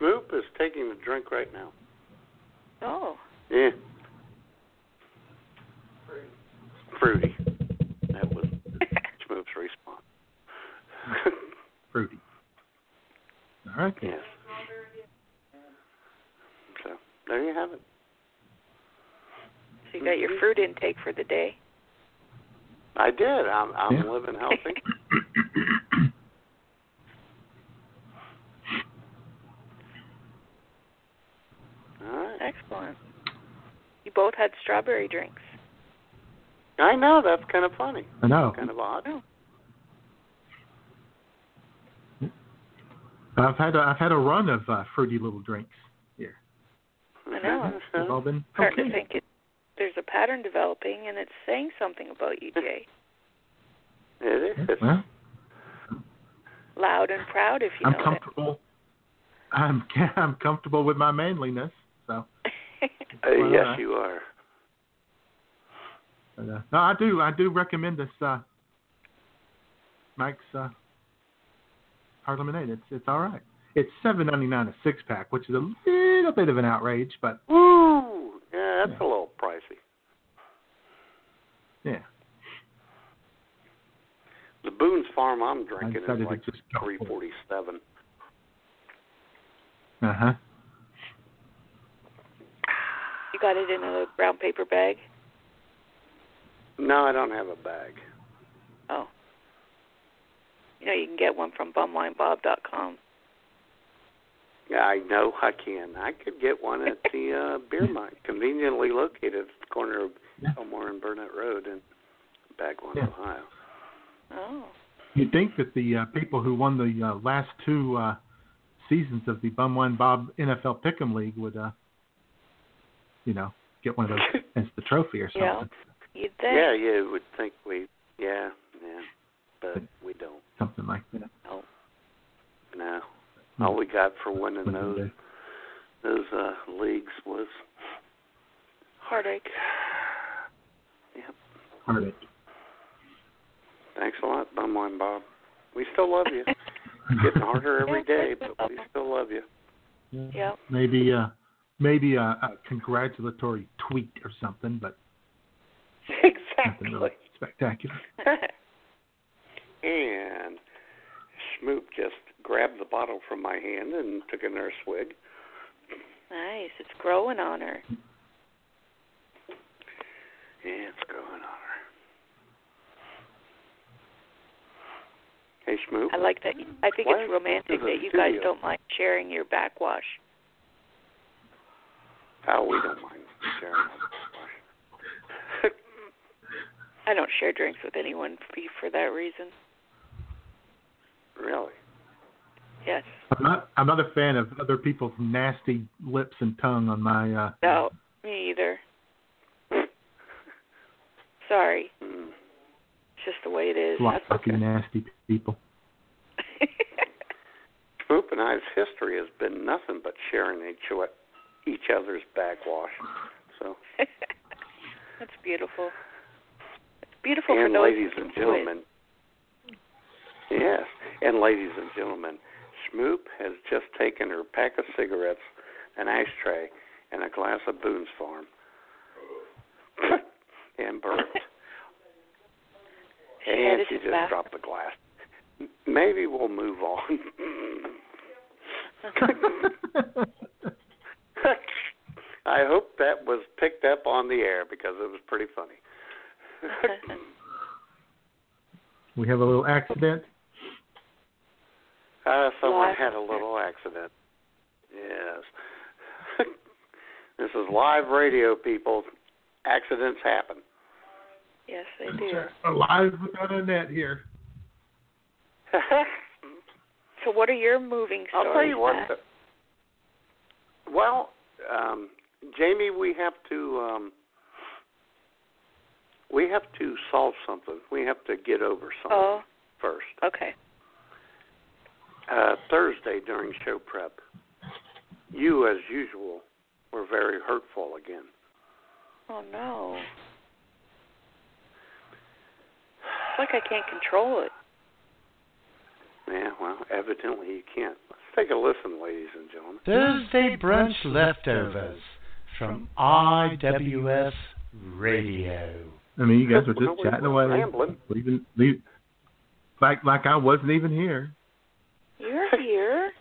Schmoop is taking the drink right now. Oh, Yeah. Fruity. That was Schmoop's response. Fruity. All right. yes. So there you have it. so you got your fruit intake for the day. I did. I'm I'm Yeah. living healthy. All right. Excellent. You both had strawberry drinks. I know that's kind of funny. I know. Kind of odd. Oh. I've had a, I've had a run of uh, fruity little drinks here. I know. They've all been Starting to think it, there's a pattern developing, and it's saying something about you, Jay. It is. Well, Loud and proud, if you I'm know comfortable. I'm I'm comfortable with my manliness. So. Uh, yes, uh, you are. but, uh, no, I do I do recommend this uh, Mike's uh, hard lemonade. It's it's all right. It's seven ninety nine a six pack, which is a little bit of an outrage, but Ooh, Yeah, that's a little pricey. Yeah. The Boone's Farm I'm drinking is decided like just go for three it. forty seven. Uh huh. You got it in a brown paper bag. No, I don't have a bag. Oh. You know, you can get one from bumwinebob.com. Yeah, I know I can. I could get one at the uh, beer mart, conveniently located at the corner of Yeah. Elmore and Burnett Road in Bagwan, Yeah. Ohio. Oh. You'd think that the uh, people who won the uh, last two uh, seasons of the Bum Wine Bob NFL Pick'em League would, uh, you know, get one of those as the trophy or something. Yeah. You'd think. Yeah, you would think we, yeah, yeah, but we don't. Something like that. Oh. No, all we got for winning Wouldn't those those uh, leagues was Heartache. Yep. Heartache. Thanks a lot, Bumwine Bob. We still love you. It's getting harder every day, but we still love you. Yep. Maybe uh, maybe a, a congratulatory tweet or something, but nothing really Exactly. spectacular. And Schmoop just grabbed the bottle from my hand and took another swig. nice. It's growing on her. Yeah, it's growing on her. Hey, Schmoop. I like that. I think Why it's romantic that you guys don't mind sharing your backwash. Oh, we don't mind sharing. backwash. I don't share drinks with anyone for that reason. really? Yes. I'm not I'm not a fan of other people's nasty lips and tongue on my uh No, me either. Sorry. Mm. just the way it is. Like That's okay. nasty people. Schmoop and I's history has been nothing but sharing each o- each other's backwash. So, That's beautiful. It's beautiful for and those ladies and can do it. gentlemen, yes, and ladies and gentlemen, Schmoop has just taken her pack of cigarettes, an ashtray, and a glass of Boone's Farm, and burped. She and she just bathroom. dropped the glass. Maybe we'll move on. I hope that was picked up on the air because it was pretty funny. We have a little accident. Uh, someone Live. had a little accident. Yes. this is live radio, people. Accidents happen. yes, they do. Alive without a net here. So, what are your moving stories? I'll tell you what. Matt? Well, um, Jamie, we have to um, we have to solve something. We have to get over something Oh, first. okay. Uh, Thursday during show prep, you, as usual, were very hurtful again. Oh no. It's like I can't control it. Yeah, well, evidently you can't. Let's take a listen, ladies and gentlemen. Thursday brunch leftovers from IWS Radio. I mean, you guys were just we chatting away, rambling. leaving, leave, like like I wasn't even here. You're here.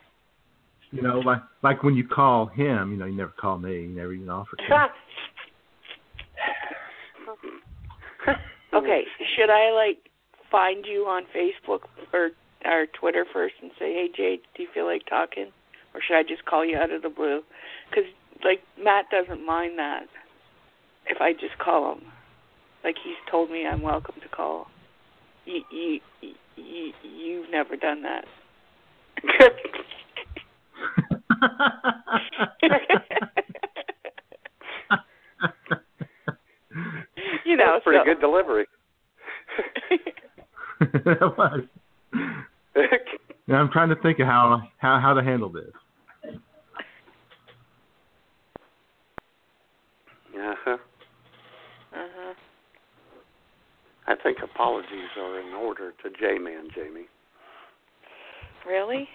You know, like like when you call him, you know, you never call me, you never even offer to. okay, should I like find you on Facebook or or Twitter first and say, "Hey Jade, do you feel like talking?" Or should I just call you out of the blue? Because like Matt doesn't mind that if I just call him. Like he's told me I'm welcome to call. You you you you've never done that. You know, That's pretty so- good delivery. that was. Now I'm trying to think of how how how to handle this. Uh-huh. Uh-huh. I think apologies are in order to J-Man, Jamie. Really?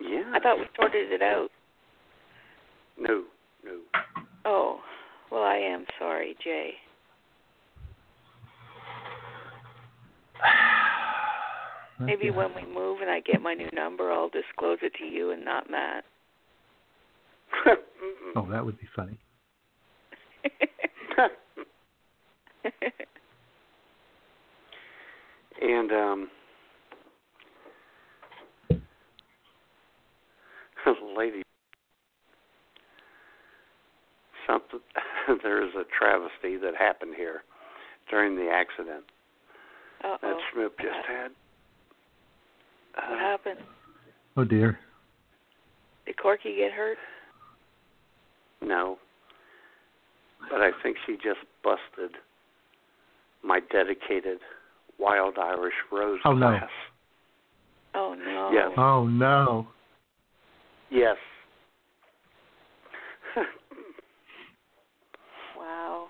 Yeah. I thought we sorted it out. No, no. Oh, well, I am sorry, Jay. Maybe when we move and I get my new number, I'll disclose it to you and not Matt. Oh, that would be funny. and um lady something there is a travesty that happened here during the accident Uh-oh. that Schmoop just had. What Uh, happened? Oh dear. Did Corky get hurt? no. But I think she just busted my dedicated wild Irish rose Oh, no. Oh no. Yes. Oh no. Yes. Wow.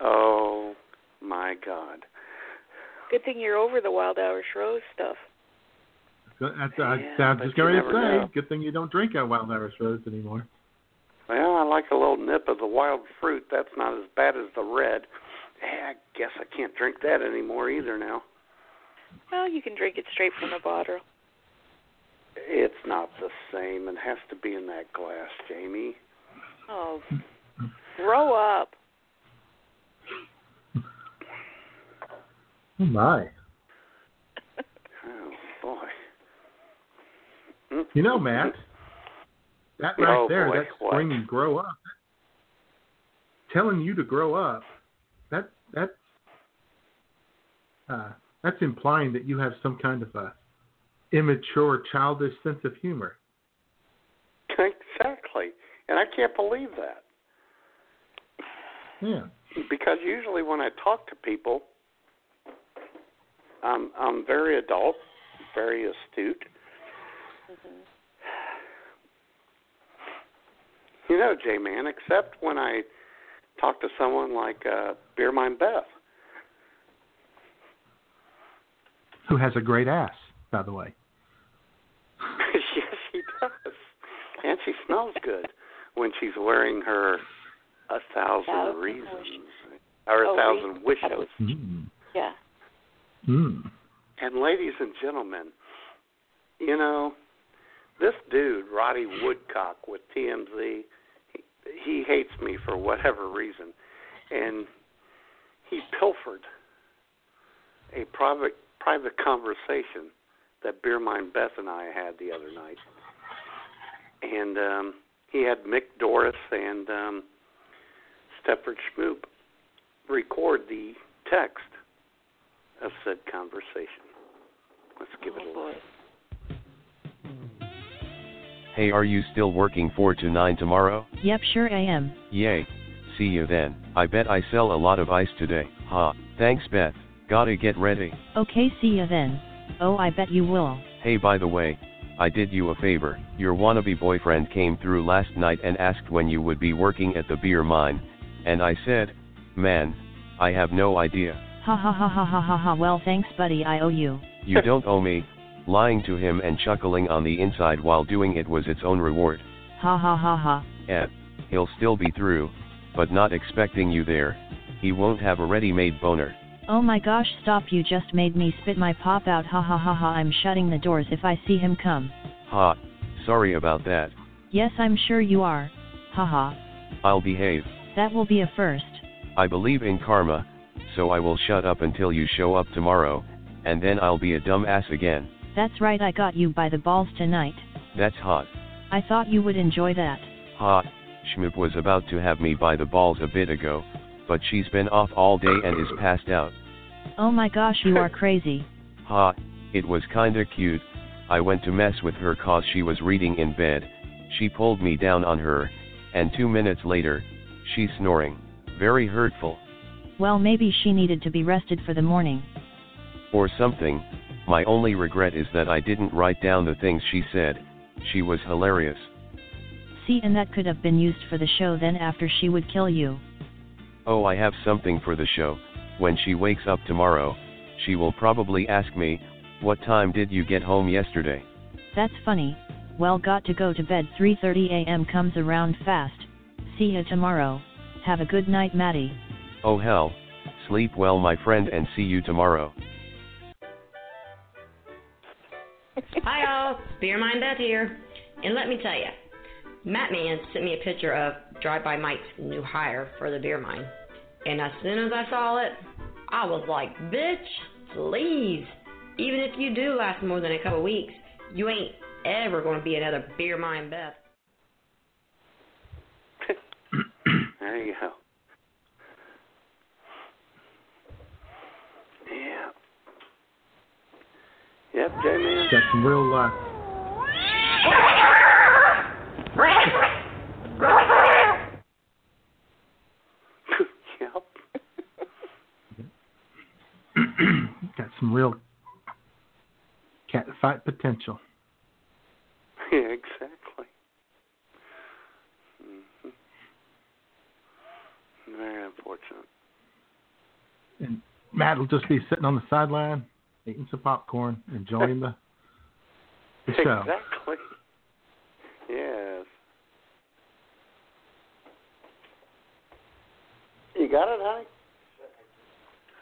oh my God. Good thing you're over the Wild Irish Rose stuff. That's, I, uh, Yeah, I just you going to say, know. good thing you don't drink a wild Irish rose anymore. Well, I like a little nip of the wild fruit. That's not as bad as the red. Hey, I guess I can't drink that anymore either now. Well, you can drink it straight from the bottle. It's not the same. It has to be in that glass, Jamie. Oh, grow up. Oh my. Oh boy. You know, Matt, that right Oh, there, boy, that what? screaming grow up. Telling you to grow up, that that's uh, that's implying that you have some kind of a immature, childish sense of humor. Exactly. And I can't believe that. Yeah. because usually when I talk to people, I'm I'm very adult, very astute. You know, J Man, except when I talk to someone like uh, Beer Mine Beth. Who has a great ass, by the way. yes, she does, and she smells good when she's wearing her a thousand, Thousand reasons Wishes. or a Oh, thousand Reasons. I thought it wishes. Mm. Yeah. Mm. And ladies and gentlemen, you know, this dude, Roddy Woodcock with TMZ, he, he hates me for whatever reason. And he pilfered a private private conversation that Beer Mine Beth and I had the other night. And um he had Mick Doris and um Stepford Schmoop record the text of said conversation. Let's give it a listen. Hey, are you still working 4 to 9 tomorrow? Yep, sure I am. Yay. See you then. I bet I sell a lot of ice today. Ha. Thanks, Beth. Gotta get ready. Okay, see you then. Oh, I bet you will. Hey, by the way, I did you a favor. Your wannabe boyfriend came through last night and asked when you would be working at the beer mine. And I said, man, I have no idea. Ha ha ha ha ha ha ha. Well, thanks, buddy. I owe you. You don't owe me. Lying to him and chuckling on the inside while doing it was its own reward. Ha ha ha ha. Eh, he'll still be through, but not expecting you there. He won't have a ready made boner. Oh my gosh, stop. You just made me spit my pop out. Ha ha ha ha. I'm shutting the doors if I see him come. Ha, sorry about that. Yes, I'm sure you are. Ha ha. I'll behave. That will be a first. I believe in karma, so I will shut up until you show up tomorrow, and then I'll be a dumb ass again. That's right, I got you by the balls tonight. That's hot. I thought you would enjoy that. Hot. Schmoop was about to have me by the balls a bit ago, but she's been off all day and is passed out. Oh my gosh, you are crazy. Ha, it was kinda cute. I went to mess with her cause she was reading in bed. She pulled me down on her, and two minutes later, she's snoring. Very hurtful. Well, maybe she needed to be rested for the morning. Or something. My only regret is that I didn't write down the things she said. She was hilarious. See, and that could have been used for the show then after she would kill you. Oh, I have something for the show. When she wakes up tomorrow, she will probably ask me, What time did you get home yesterday? That's funny. Well, got to go to bed 3:30 a.m. comes around fast. See ya tomorrow. Have a good night, Maddie. Oh hell. Sleep well, my friend, and see you tomorrow. Hi all, Beer Mine Beth here. And let me tell you, Matt Man sent me a picture of Drive By Mike's new hire for the beer mine. And as soon as I saw it, I was like, bitch, please. Even if you do last more than a couple weeks, you ain't ever going to be another Beer Mine Beth. There you go. Yeah. Yep, J Man. Got some real life. yep. Got some real cat fight potential. Yeah, exactly. hmm Very unfortunate. And Matt will just be sitting on the sideline, eating some popcorn, enjoying the, the show. Exactly. Yes. You got it, honey?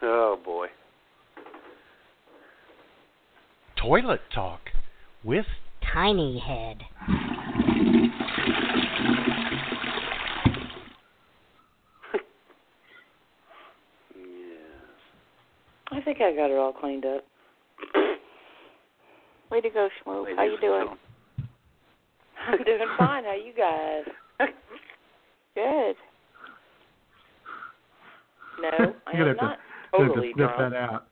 Oh boy. Toilet Talk with Tiny Head. I think I got it all cleaned up. Way to go, Schmoop. How you doing? I'm doing fine. How you guys? Good. No, I am not have to, totally you're gonna drunk. have to snip that out.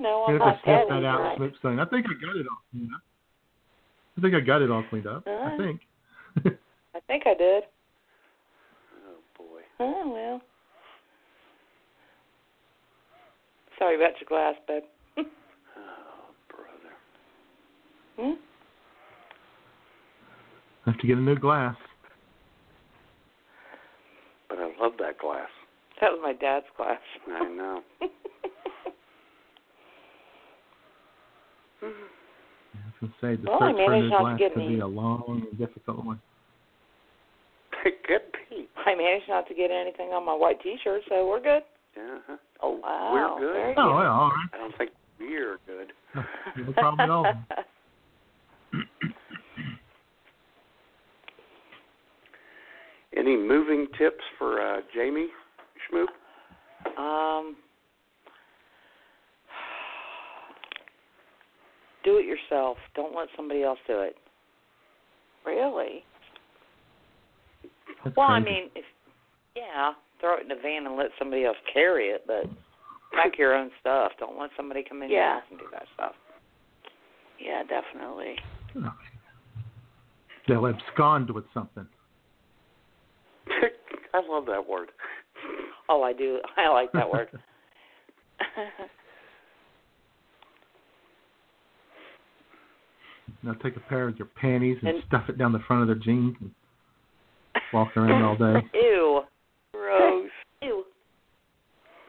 No, I'm not have to that out, drunk. Snip. I think I got it all cleaned up. I think I got it all cleaned up. I Uh-huh. think. I think I did. Oh boy. Oh well. Sorry about your glass, babe. Oh, brother. Hmm? I have to get a new glass. But I love that glass. That was my dad's glass. I know. I was going to say the Well, I search for a managed new not to glass get could any- be a long and difficult one. It could be. I managed not to get anything on my white T-shirt, so we're good. Yeah. huh. Oh wow, We're good. Oh, well, all right. I don't think we're good. No problem at all. Any moving tips for uh, Jamie Schmoop? Um, do it yourself. Don't let somebody else do it. Really? That's well, I mean, if yeah, throw it in the van and let somebody else carry it, but pack your own stuff. Don't let somebody come in Yeah. and do that stuff. Yeah, definitely. They'll abscond with something. I love that word. Oh, I do. I like that word. They'll take a pair of your panties and, And- stuff it down the front of their jeans and walk around all day. Ew. Gross. Ew.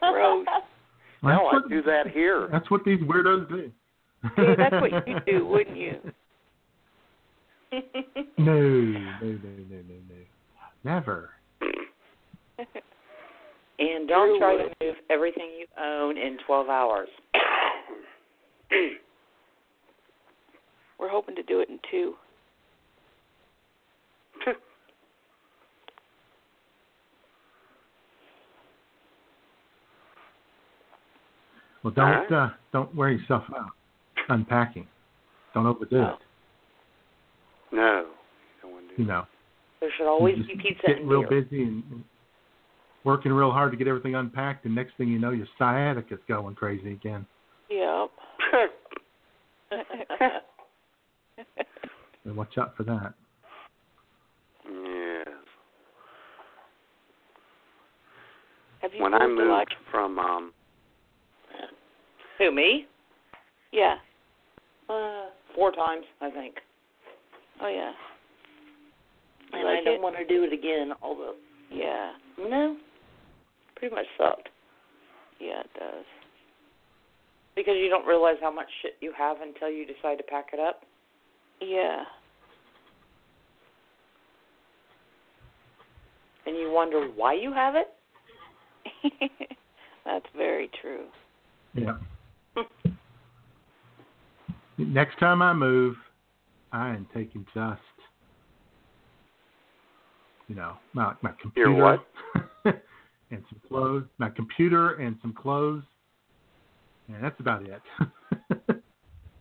Gross. No, That's I what- do that here. That's what these weirdos do. See, that's what you do, wouldn't you? No, no, no, no, no, no. Never. And don't Drew try would. to move everything you own in 12 hours. We're hoping to do it in two. Well, don't Alright. uh, don't wear yourself out unpacking. Don't overdo No. it. No. Don't do You know, There should always you be just pizza get in real here. busy and, and working real hard to get everything unpacked, and next thing you know, your sciatica's going crazy again. Yep. So watch out for that. Yes. Have you When I moved a lot? moved from um Who, me? Yeah. Uh, four times, I think. Oh yeah. And like I don't it? want to do it again, although, Yeah. no, pretty much sucked. Yeah, it does. Because you don't realize how much shit you have until you decide to pack it up. Yeah. And you wonder why you have it. That's very true. Yeah. Next time I move, I am taking just, you know, my my computer and some clothes, my computer and some clothes, and that's about it.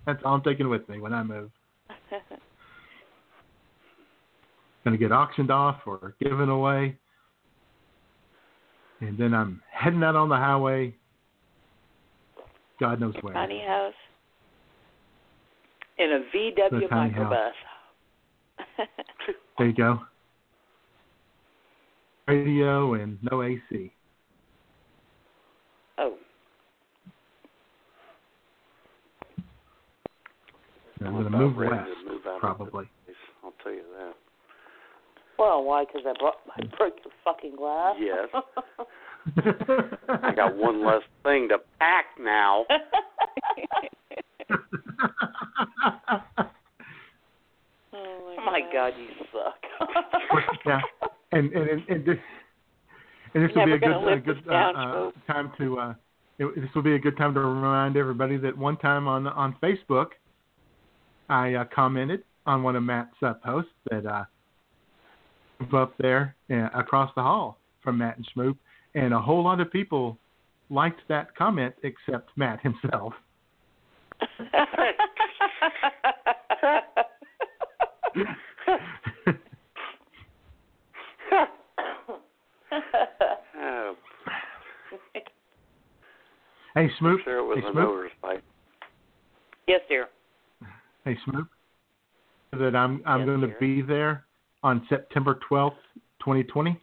that's all I'm taking with me when I move. Going to get auctioned off or given away, and then I'm heading out on the highway. God knows where. Tiny house. In a VW The tiny microbus. There you go. Radio and no AC. Oh, I'm I'm going to move ready west, to move out probably. I'll tell you that. well, why? Because I, bro- I broke your fucking glass. Yes. I got one less thing to pack now. Oh my God, you suck. yeah, and and and, and this and this will be a good a good uh, uh, time to uh, it, this will be a good time to remind everybody that one time on on Facebook, I uh, commented on one of Matt's uh, posts that uh, up there uh, across the hall from Matt and Schmoop, and a whole lot of people liked that comment except Matt himself. Hey Schmoop. I'm sure it was hey, an Schmoop. oversight. yes, dear. Hey Schmoop. That I'm I'm Yes, going to be there on September twelfth, twenty twenty.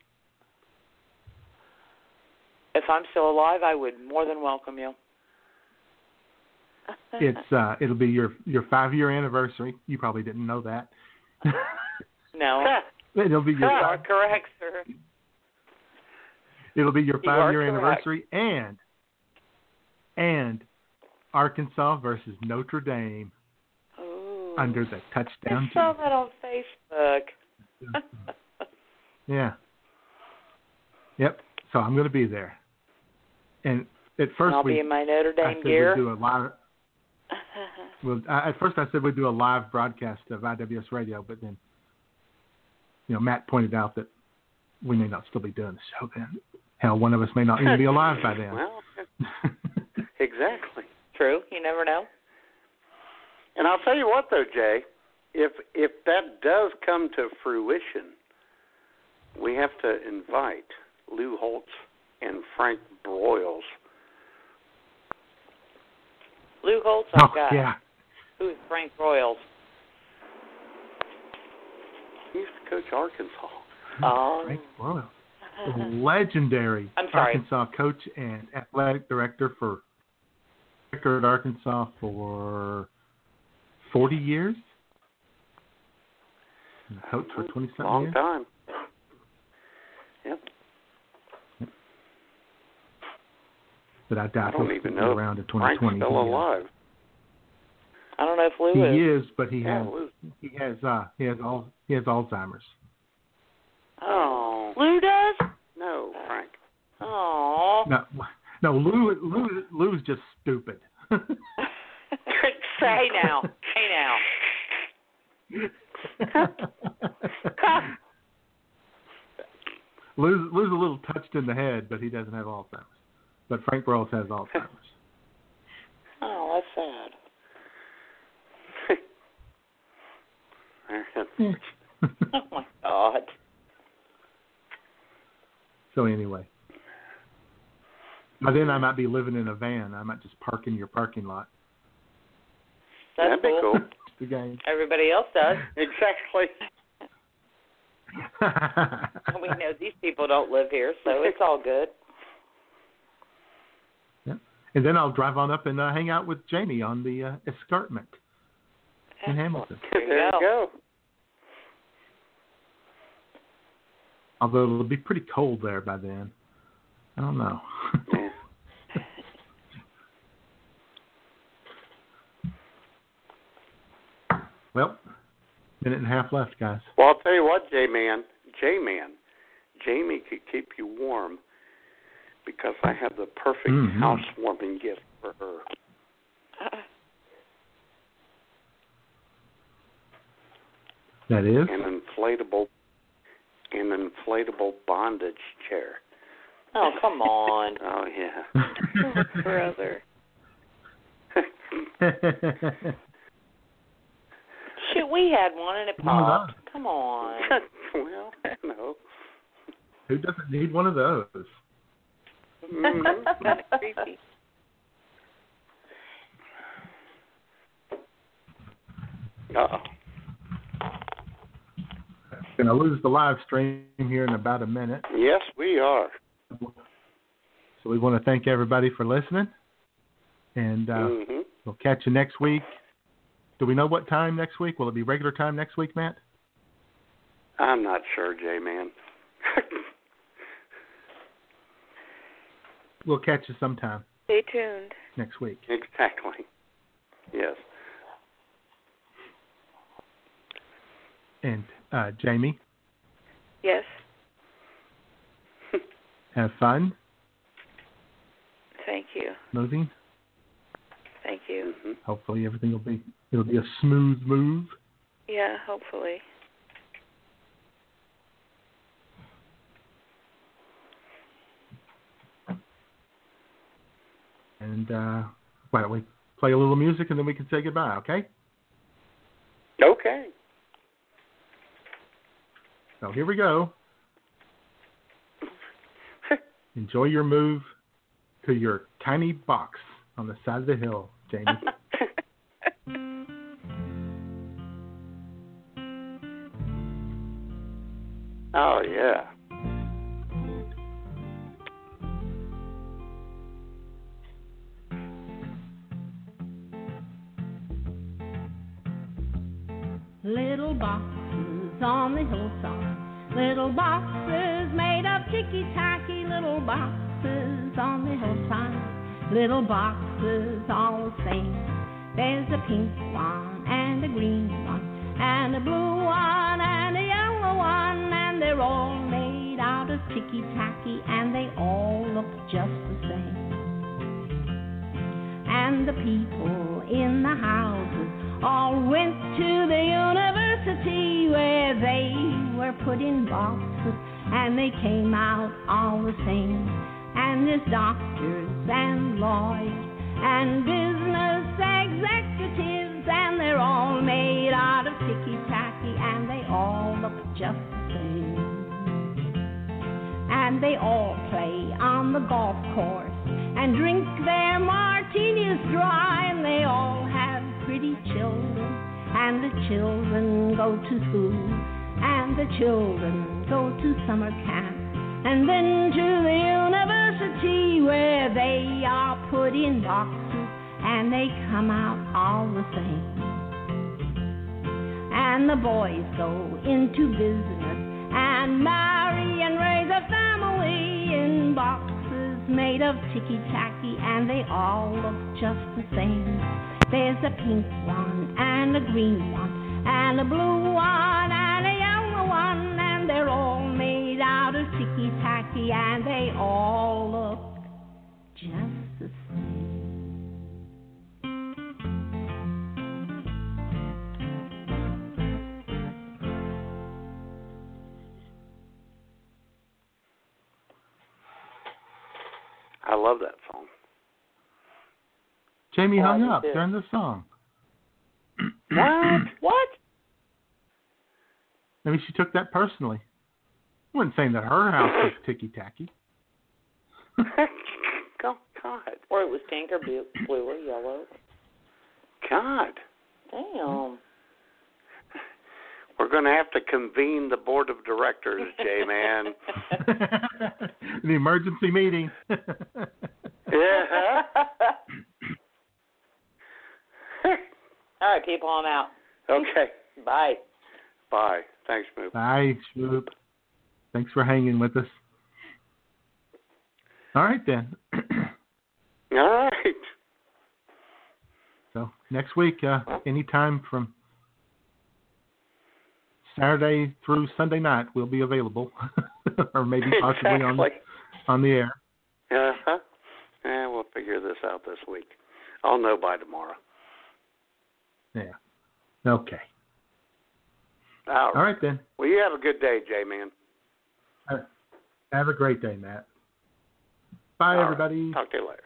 If I'm still alive, I would more than welcome you. it's uh, it'll be your your five year anniversary. You probably didn't know that. no. it'll be You your are correct, sir. it'll be your You five year anniversary and and Arkansas versus Notre Dame. Under the touchdown. I saw that on Facebook. Yeah. Yep. So I'm going to be there. And at first I'll we be in my Notre Dame I said gear. we'd do a live. Well, I, at first I said we'd do a live broadcast of IWS Radio, but then, you know, Matt pointed out that we may not still be doing the show then. Hell, one of us may not even be alive by then. Well, exactly. True. You never know. And I'll tell you what, though, Jay, if if that does come to fruition, we have to invite Lou Holtz and Frank Broyles. Lou Holtz, Oh, I've got. yeah. Who is Frank Broyles? He used to coach Arkansas. Oh. Frank Broyles. legendary I'm. Arkansas coach and athletic director for record Arkansas for 40 years. And coach for 20 something Long years. time. Yep. But I doubt I don't he'll even be know around in 2020. Frank's 2020. still He, alive. I don't know if Lou He is. is, but he Yeah, has Lou. he has uh he has all he has Alzheimer's. Oh. Lou does? No, Frank. Oh. No, no, Lou Lou Lou's just stupid. Say now. Say now. Lou's Lou's a little touched in the head, but he doesn't have Alzheimer's. But Frank Broyles has Alzheimer's. Oh, that's sad. Oh my God. so anyway, by then I might be living in a van. I might just park in your parking lot. That's That'd be cool. The game. Everybody else does. exactly. we know these people don't live here, so it's all good. Yeah. And then I'll drive on up and uh, hang out with Jamie on the uh, escarpment in Hamilton. There you There you go. go. Although it'll be pretty cold there by then. I don't know. Well, minute and a half left, guys. Well, I'll tell you what, J Man, J Man, Jamie could keep you warm because I have the perfect Mhm. housewarming gift for her. That is. An inflatable, an inflatable bondage chair. Oh, come on. Oh yeah. Brother. Shit, we had one and it One of popped. Come on. well, no. Who doesn't need one of those? Mhm. kind of creepy. Uh-oh. Going to lose the live stream here in about a minute. Yes, we are. So we want to thank everybody for listening. And uh, Mhm. we'll catch you next week. Do we know what time next week? Will it be regular time next week, Matt? I'm not sure, J Man. We'll catch you sometime Stay tuned. next week. exactly. Yes. And uh, Jamie, Yes. have fun Thank you. moving. Thank you. Mm-hmm. Hopefully everything will be it'll be a smooth move. Yeah, hopefully. And uh, why don't we play a little music and then we can say goodbye, okay? Okay. So here we go. Enjoy your move to your tiny box on the side of the hill, Jamie. oh yeah. Little boxes on the hillside, little boxes made of ticky tacky, little boxes on the hillside, little boxes hung up too. during the song. What? what? Maybe she took that personally. I wasn't saying that her house was ticky tacky. God, oh, God, Or it was pink or blue, blue or yellow. God. Damn. We're going to have to convene the board of directors, J Man. the emergency meeting. yeah. All right, people, I'm out. Okay. Bye. Bye. Thanks, Moop. Bye, Swoop. Thanks for hanging with us. All right then. All right. So next week, uh, anytime from Saturday through Sunday night, we'll be available, or maybe possibly on the, on the air. Uh huh. Yeah, we'll figure this out this week. I'll know by tomorrow. Yeah. Okay. All right. All right then. Well, you have a good day, J Man. Uh, have a great day, Matt. Bye, All right. everybody. Talk to you later.